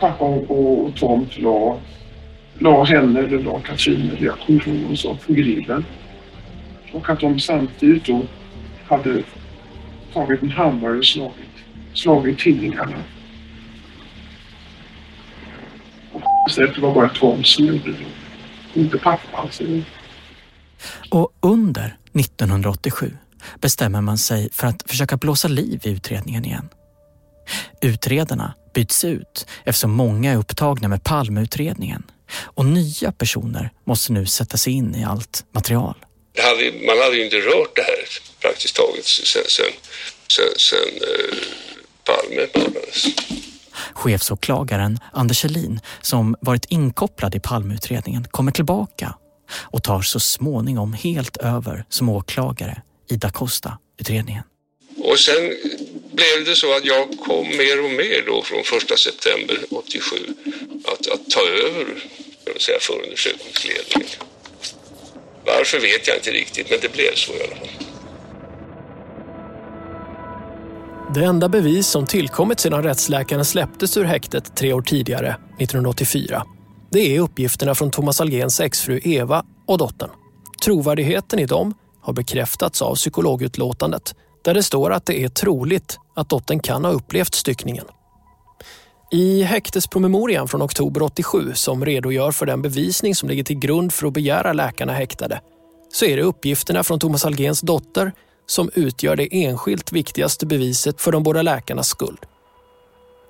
[SPEAKER 26] pappa och Tom la, la henne, eller la Katrin, eller jag kommer inte ihåg vad hon sa, på grillen. Och att de samtidigt då hade tagit en hammare och slagit, slagit tinningarna. Och det var bara Tom som gjorde det, inte pappa. Alltså.
[SPEAKER 3] Och under 1987 bestämmer man sig för att försöka blåsa liv i utredningen igen. Utredarna byts ut eftersom många är upptagna med Palmeutredningen och nya personer måste nu sätta sig in i allt material.
[SPEAKER 13] Hade, man hade ju inte rört det här praktiskt taget sen, sen, sen, sen eh, Palme mördades.
[SPEAKER 3] Chefsåklagaren Anders Helin, som varit inkopplad i Palmeutredningen, kommer tillbaka och tar så småningom helt över som åklagare i da Costa-utredningen.
[SPEAKER 13] Och sen blev det så att jag kom mer och mer då från första september 87 att, att ta över säga, förundersökningsledningen. Varför vet jag inte riktigt, men det blev så i alla fall.
[SPEAKER 2] Det enda bevis som tillkommit sedan rättsläkaren släpptes ur häktet tre år tidigare, 1984, det är uppgifterna från Thomas Algens exfru Eva och dottern. Trovärdigheten i dem har bekräftats av psykologutlåtandet där det står att det är troligt att dottern kan ha upplevt styckningen. I häktespromemorian från oktober 87 som redogör för den bevisning som ligger till grund för att begära läkarna häktade så är det uppgifterna från Thomas Algens dotter som utgör det enskilt viktigaste beviset för de båda läkarnas skuld.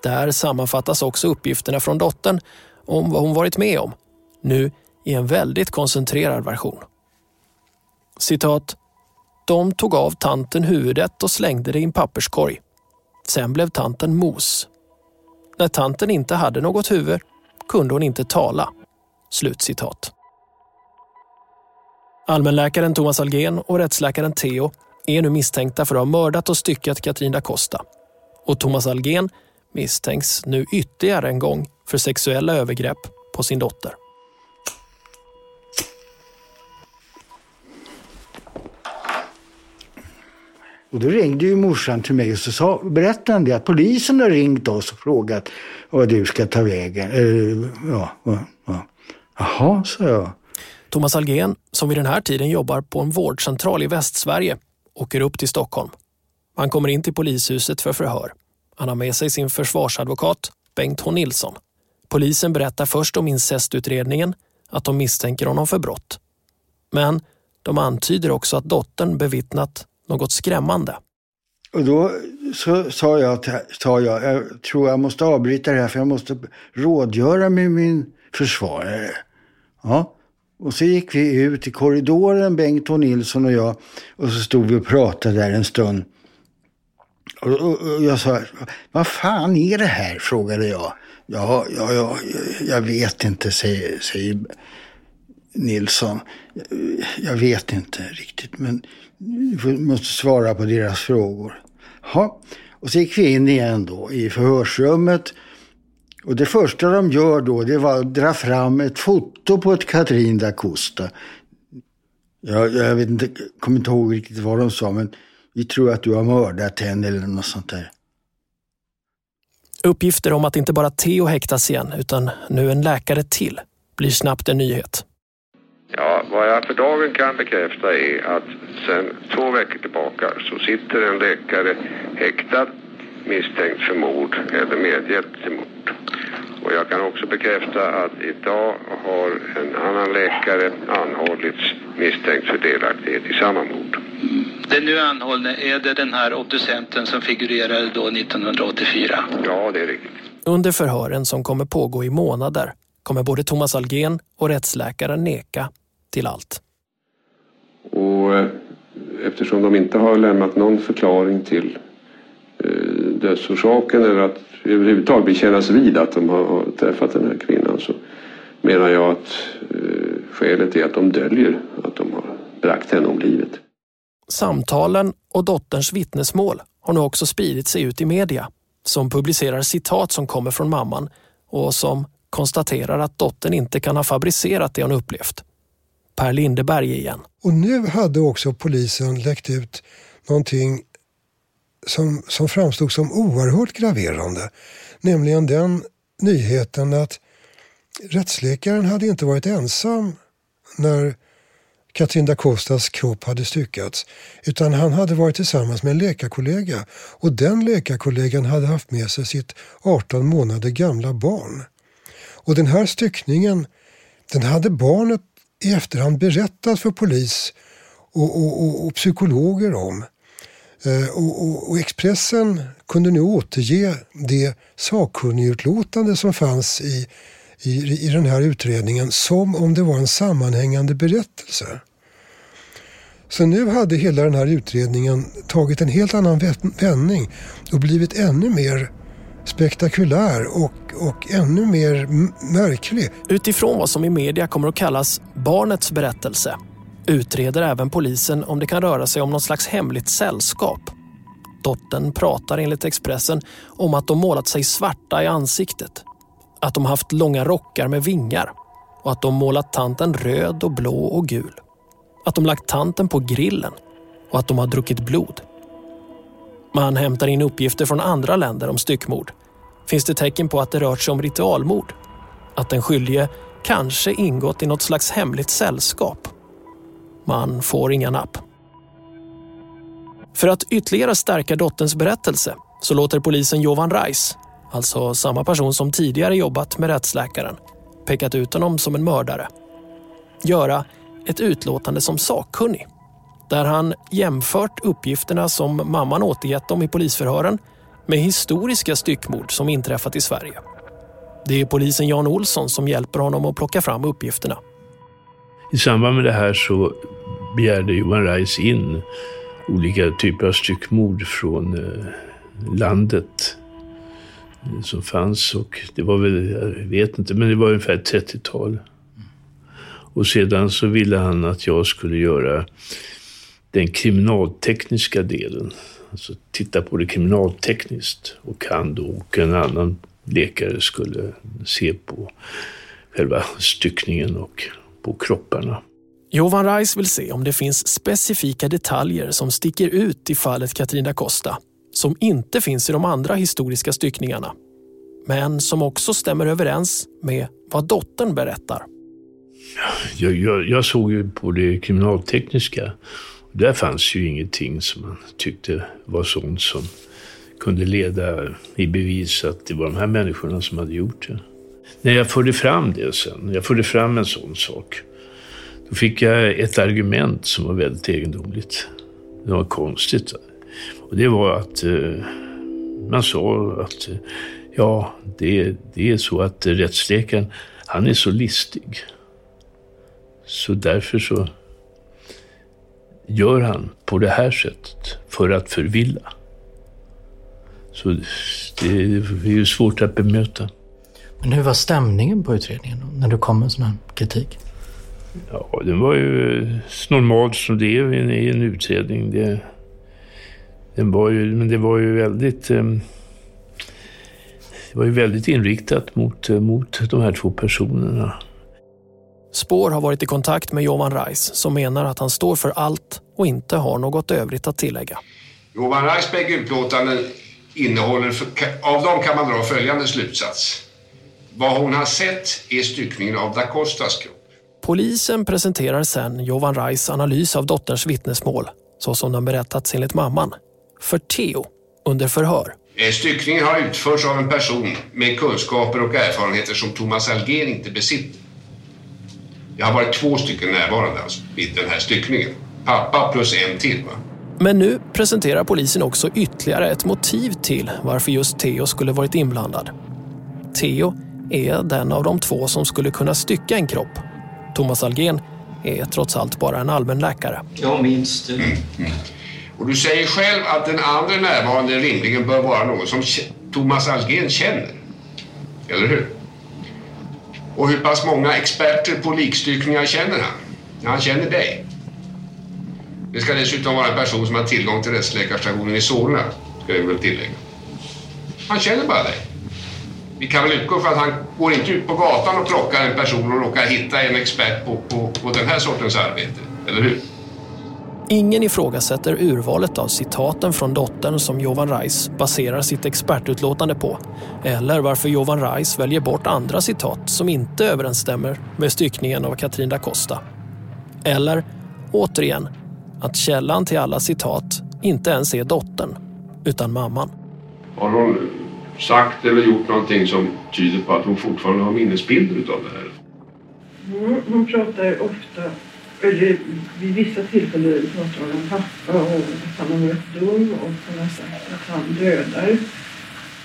[SPEAKER 2] Där sammanfattas också uppgifterna från dottern om vad hon varit med om, nu i en väldigt koncentrerad version. Citat. De tog av tanten huvudet och slängde det i en papperskorg. Sen blev tanten mos. När tanten inte hade något huvud kunde hon inte tala. Slutcitat. Allmänläkaren Thomas Algen och rättsläkaren Theo är nu misstänkta för att ha mördat och styckat Katrin da Costa. Och Thomas Algen misstänks nu ytterligare en gång för sexuella övergrepp på sin dotter.
[SPEAKER 1] Och då ringde ju morsan till mig och så sa, berättade det att polisen har ringt oss och frågat vad du ska ta vägen. Eh, ja, ja. Jaha, sa jag.
[SPEAKER 2] Thomas Algen, som vid den här tiden jobbar på en vårdcentral i Västsverige, åker upp till Stockholm. Han kommer in till polishuset för förhör. Han har med sig sin försvarsadvokat, Bengt H Nilsson. Polisen berättar först om incestutredningen, att de misstänker honom för brott. Men de antyder också att dottern bevittnat något skrämmande.
[SPEAKER 1] Och då så sa jag, sa jag, jag tror jag måste avbryta det här för jag måste rådgöra med min försvarare. Ja. Och så gick vi ut i korridoren, Bengt och Nilsson och jag. Och så stod vi och pratade där en stund. Och, och, och jag sa, vad fan är det här? frågade jag. Ja, ja, ja jag vet inte, säger, säger Nilsson. Jag vet inte riktigt, men du måste svara på deras frågor. Ja. Och så gick vi in igen då i förhörsrummet. Och det första de gör då, det var att dra fram ett foto på ett Katrin da Costa. Jag, jag vet inte, kommer inte ihåg riktigt vad de sa, men vi tror att du har mördat henne eller något sånt där.
[SPEAKER 2] Uppgifter om att inte bara Theo häktas igen, utan nu en läkare till, blir snabbt en nyhet.
[SPEAKER 13] Ja, vad jag för dagen kan bekräfta är att sedan två veckor tillbaka så sitter en läkare häktad misstänkt för mord eller medhjälp till mord. Och jag kan också bekräfta att idag har en annan läkare anhållits misstänkt för delaktighet i samma mord.
[SPEAKER 27] Den nu anhållne, är det den här obducenten som figurerade då 1984?
[SPEAKER 13] Ja, det är riktigt.
[SPEAKER 2] Under förhören som kommer pågå i månader kommer både Thomas Algen och rättsläkaren neka till allt.
[SPEAKER 13] Och eh, eftersom de inte har lämnat någon förklaring till dödsorsaken eller att överhuvudtaget bekännas vid att de har träffat den här kvinnan så menar jag att eh, skälet är att de döljer att de har bragt henne om livet.
[SPEAKER 2] Samtalen och dotterns vittnesmål har nu också spridit sig ut i media som publicerar citat som kommer från mamman och som konstaterar att dottern inte kan ha fabricerat det hon upplevt. Per Lindeberg igen.
[SPEAKER 10] Och nu hade också polisen läckt ut någonting som, som framstod som oerhört graverande. Nämligen den nyheten att rättsläkaren hade inte varit ensam när Katrin da Costas kropp hade styckats. Utan han hade varit tillsammans med en läkarkollega och den läkarkollegan hade haft med sig sitt 18 månader gamla barn. Och den här styckningen, den hade barnet i efterhand berättat för polis och, och, och, och psykologer om. Eh, och, och, och, Expressen kunde nu återge det sakkunnigutlåtande som fanns i, i, i den här utredningen som om det var en sammanhängande berättelse. Så nu hade hela den här utredningen tagit en helt annan vändning och blivit ännu mer spektakulär och, och ännu mer märklig.
[SPEAKER 2] Utifrån vad som i media kommer att kallas barnets berättelse utreder även polisen om det kan röra sig om något slags hemligt sällskap. Dottern pratar enligt Expressen om att de målat sig svarta i ansiktet. Att de haft långa rockar med vingar och att de målat tanten röd och blå och gul. Att de lagt tanten på grillen och att de har druckit blod. Man hämtar in uppgifter från andra länder om styckmord. Finns det tecken på att det rört sig om ritualmord? Att den skyldige kanske ingått i något slags hemligt sällskap? Man får inga napp. För att ytterligare stärka dotterns berättelse så låter polisen Jovan Reis, alltså samma person som tidigare jobbat med rättsläkaren, pekat ut honom som en mördare, göra ett utlåtande som sakkunnig där han jämfört uppgifterna som mamman återgett dem i polisförhören med historiska styckmord som inträffat i Sverige. Det är polisen Jan Olsson som hjälper honom att plocka fram uppgifterna.
[SPEAKER 28] I samband med det här så begärde Johan Reis in olika typer av styckmord från eh, landet eh, som fanns och det var väl, jag vet inte, men det var ungefär ett 30-tal. Och sedan så ville han att jag skulle göra den kriminaltekniska delen. Alltså titta på det kriminaltekniskt. Och han då och en annan läkare skulle se på själva styckningen och på kropparna.
[SPEAKER 2] Jovan Reis vill se om det finns specifika detaljer som sticker ut i fallet Katarina Costa som inte finns i de andra historiska styckningarna men som också stämmer överens med vad dottern berättar.
[SPEAKER 28] Jag, jag, jag såg ju på det kriminaltekniska där fanns ju ingenting som man tyckte var sånt som kunde leda i bevis att det var de här människorna som hade gjort det. När jag förde fram det sen, jag förde fram en sån sak, då fick jag ett argument som var väldigt egendomligt. Det var konstigt. Och det var att eh, man sa att ja, det, det är så att rättsläkaren, han är så listig. Så därför så gör han på det här sättet för att förvilla. Så det är ju svårt att bemöta.
[SPEAKER 3] Men hur var stämningen på utredningen när du kom med sån här kritik?
[SPEAKER 28] Ja, den var ju normalt som det är i en, i en utredning. Det, den var ju, men det var ju väldigt... Eh, det var ju väldigt inriktat mot, eh, mot de här två personerna.
[SPEAKER 2] Spår har varit i kontakt med Jovan Reis som menar att han står för allt och inte har något övrigt att tillägga.
[SPEAKER 29] Jovan Reis bägge utlåtanden innehåller, av dem kan man dra följande slutsats. Vad hon har sett är styckningen av da Costas kropp.
[SPEAKER 2] Polisen presenterar sen Jovan Reis analys av dotterns vittnesmål så som den berättats enligt mamman, för Theo under förhör.
[SPEAKER 29] Eh, styckningen har utförts av en person med kunskaper och erfarenheter som Thomas Algren inte besitter. Det har varit två stycken närvarande alltså, vid den här styckningen. Pappa plus en till. Va?
[SPEAKER 2] Men nu presenterar polisen också ytterligare ett motiv till varför just Theo skulle varit inblandad. Theo är den av de två som skulle kunna stycka en kropp. Thomas Algen är trots allt bara en allmänläkare.
[SPEAKER 7] Jag minns det. Mm.
[SPEAKER 29] Och du säger själv att den andra närvarande rimligen bör vara någon som Thomas Algen känner. Eller hur? Och hur pass många experter på likstyckningar känner han? Ja, han känner dig. Det ska dessutom vara en person som har tillgång till rättsläkarstationen i Solna, ska jag väl tillägga. Han känner bara dig. Vi kan väl utgå från att han går inte ut på gatan och plockar en person och råkar hitta en expert på, på, på den här sortens arbete, eller hur?
[SPEAKER 2] Ingen ifrågasätter urvalet av citaten från dottern som Jovan Reis baserar sitt expertutlåtande på. Eller varför Jovan Reis väljer bort andra citat som inte överensstämmer med styckningen av Katrin da Costa. Eller, återigen, att källan till alla citat inte ens är dottern, utan mamman.
[SPEAKER 29] Har hon sagt eller gjort någonting som tyder på att hon fortfarande har minnesbilder av det här?
[SPEAKER 22] Mm, hon pratar ofta, eller vid vissa tillfällen pratar hon om pappa och att han har varit dum och hon har sagt att han dödar.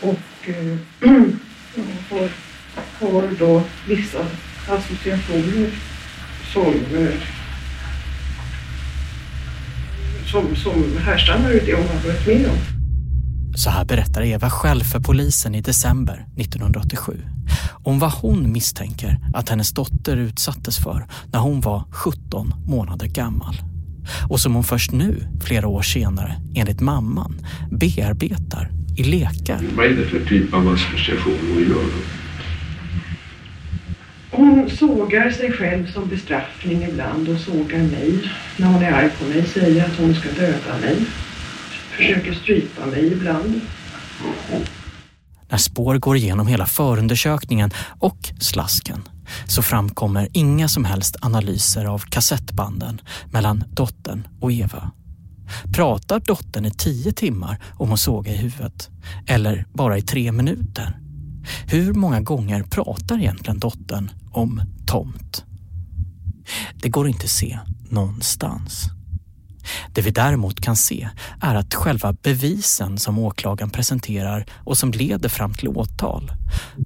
[SPEAKER 22] Och äh, har, har då vissa associationer som äh, som, som härstammar ur det hon har varit med om.
[SPEAKER 3] Så här berättar Eva själv för polisen i december 1987 om vad hon misstänker att hennes dotter utsattes för när hon var 17 månader gammal. Och som hon först nu, flera år senare, enligt mamman, bearbetar i lekar.
[SPEAKER 29] Vad är det för typ av association hon gör?
[SPEAKER 22] Hon sågar sig själv som bestraffning ibland och sågar mig. När hon är arg på mig säger att hon ska döda mig. Försöker strypa mig ibland.
[SPEAKER 3] När spår går igenom hela förundersökningen och slasken så framkommer inga som helst analyser av kassettbanden mellan dottern och Eva. Pratar dottern i tio timmar om att såga i huvudet? Eller bara i tre minuter? Hur många gånger pratar egentligen dottern om tomt? Det går inte att se någonstans. Det vi däremot kan se är att själva bevisen som åklagaren presenterar och som leder fram till åtal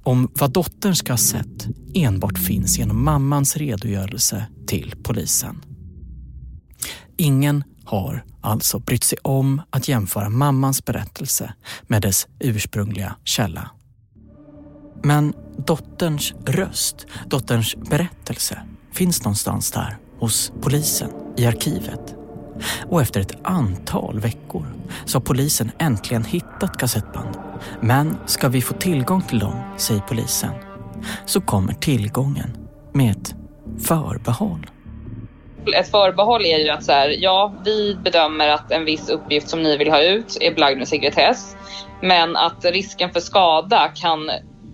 [SPEAKER 3] om vad dottern ska ha sett enbart finns genom mammans redogörelse till polisen. Ingen har alltså brytt sig om att jämföra mammans berättelse med dess ursprungliga källa. Men dotterns röst, dotterns berättelse finns någonstans där hos polisen i arkivet. Och efter ett antal veckor så har polisen äntligen hittat kassettband. Men ska vi få tillgång till dem, säger polisen, så kommer tillgången med ett förbehåll.
[SPEAKER 30] Ett förbehåll är ju att så här, ja, vi bedömer att en viss uppgift som ni vill ha ut är belagd med sekretess. Men att risken för skada kan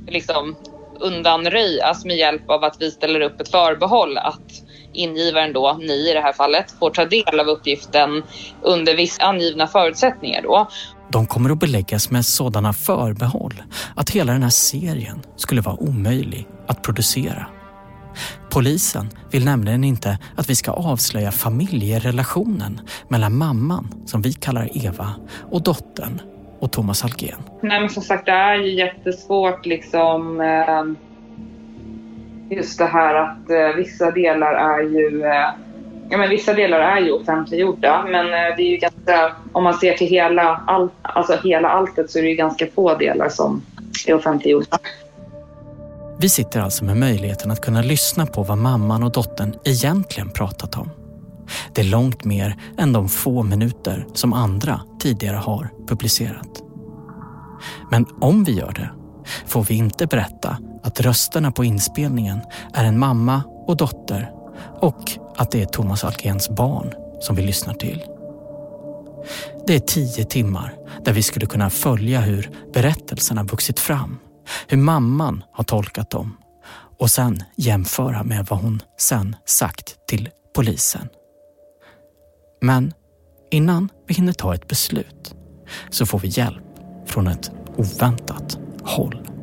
[SPEAKER 30] liksom undanröjas med hjälp av att vi ställer upp ett förbehåll att ingivaren då, ni i det här fallet, får ta del av uppgiften under vissa angivna förutsättningar då.
[SPEAKER 3] De kommer att beläggas med sådana förbehåll att hela den här serien skulle vara omöjlig att producera. Polisen vill nämligen inte att vi ska avslöja familjerelationen mellan mamman, som vi kallar Eva, och dottern och Thomas Algren.
[SPEAKER 30] Nej men som sagt det är ju jättesvårt liksom eh, just det här att eh, vissa delar är ju eh, ja, men vissa delar är ju offentliggjorda, men eh, det är ju ganska, om man ser till hela, all, alltså hela alltet så är det ju ganska få delar som är offentliggjorda.
[SPEAKER 3] Vi sitter alltså med möjligheten att kunna lyssna på vad mamman och dottern egentligen pratat om. Det är långt mer än de få minuter som andra tidigare har publicerat. Men om vi gör det får vi inte berätta att rösterna på inspelningen är en mamma och dotter och att det är Thomas Alkéns barn som vi lyssnar till. Det är tio timmar där vi skulle kunna följa hur berättelserna vuxit fram, hur mamman har tolkat dem och sen jämföra med vad hon sen sagt till polisen. Men innan vi hinner ta ett beslut så får vi hjälp från ett oväntat håll.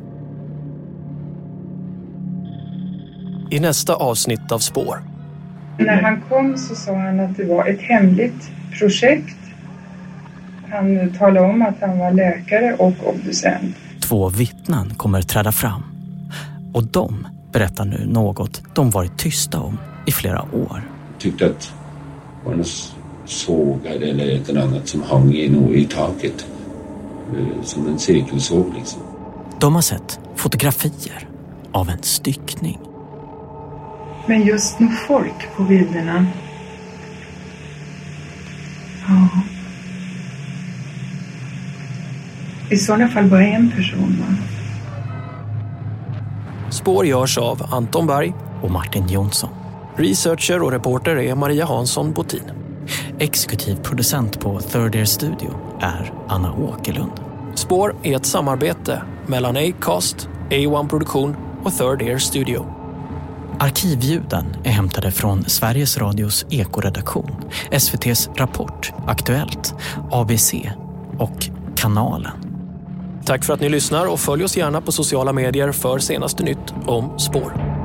[SPEAKER 2] I nästa avsnitt av Spår.
[SPEAKER 31] När han kom så sa han att det var ett hemligt projekt. Han talade om att han var läkare och obducent.
[SPEAKER 3] Två vittnen kommer träda fram och de berättar nu något de varit tysta om i flera år.
[SPEAKER 32] Tyckte att det var något sågad eller ett eller annat som hang i, i taket. Eh, som en cirkelsåg liksom.
[SPEAKER 3] De har sett fotografier av en styckning.
[SPEAKER 31] Men just nu folk på bilderna. Ja. I sådana fall bara en person va?
[SPEAKER 2] Spår görs av Anton Berg
[SPEAKER 3] och Martin Jonsson.
[SPEAKER 2] Researcher och reporter är Maria Hansson Botin.
[SPEAKER 3] Exekutiv producent på Third Ear Studio är Anna Åkerlund.
[SPEAKER 2] Spår är ett samarbete mellan Acast, A1 Produktion och Third Ear Studio.
[SPEAKER 3] Arkivljuden är hämtade från Sveriges Radios ekoredaktion, SVTs Rapport, Aktuellt, ABC och Kanalen.
[SPEAKER 2] Tack för att ni lyssnar och följ oss gärna på sociala medier för senaste nytt om spår.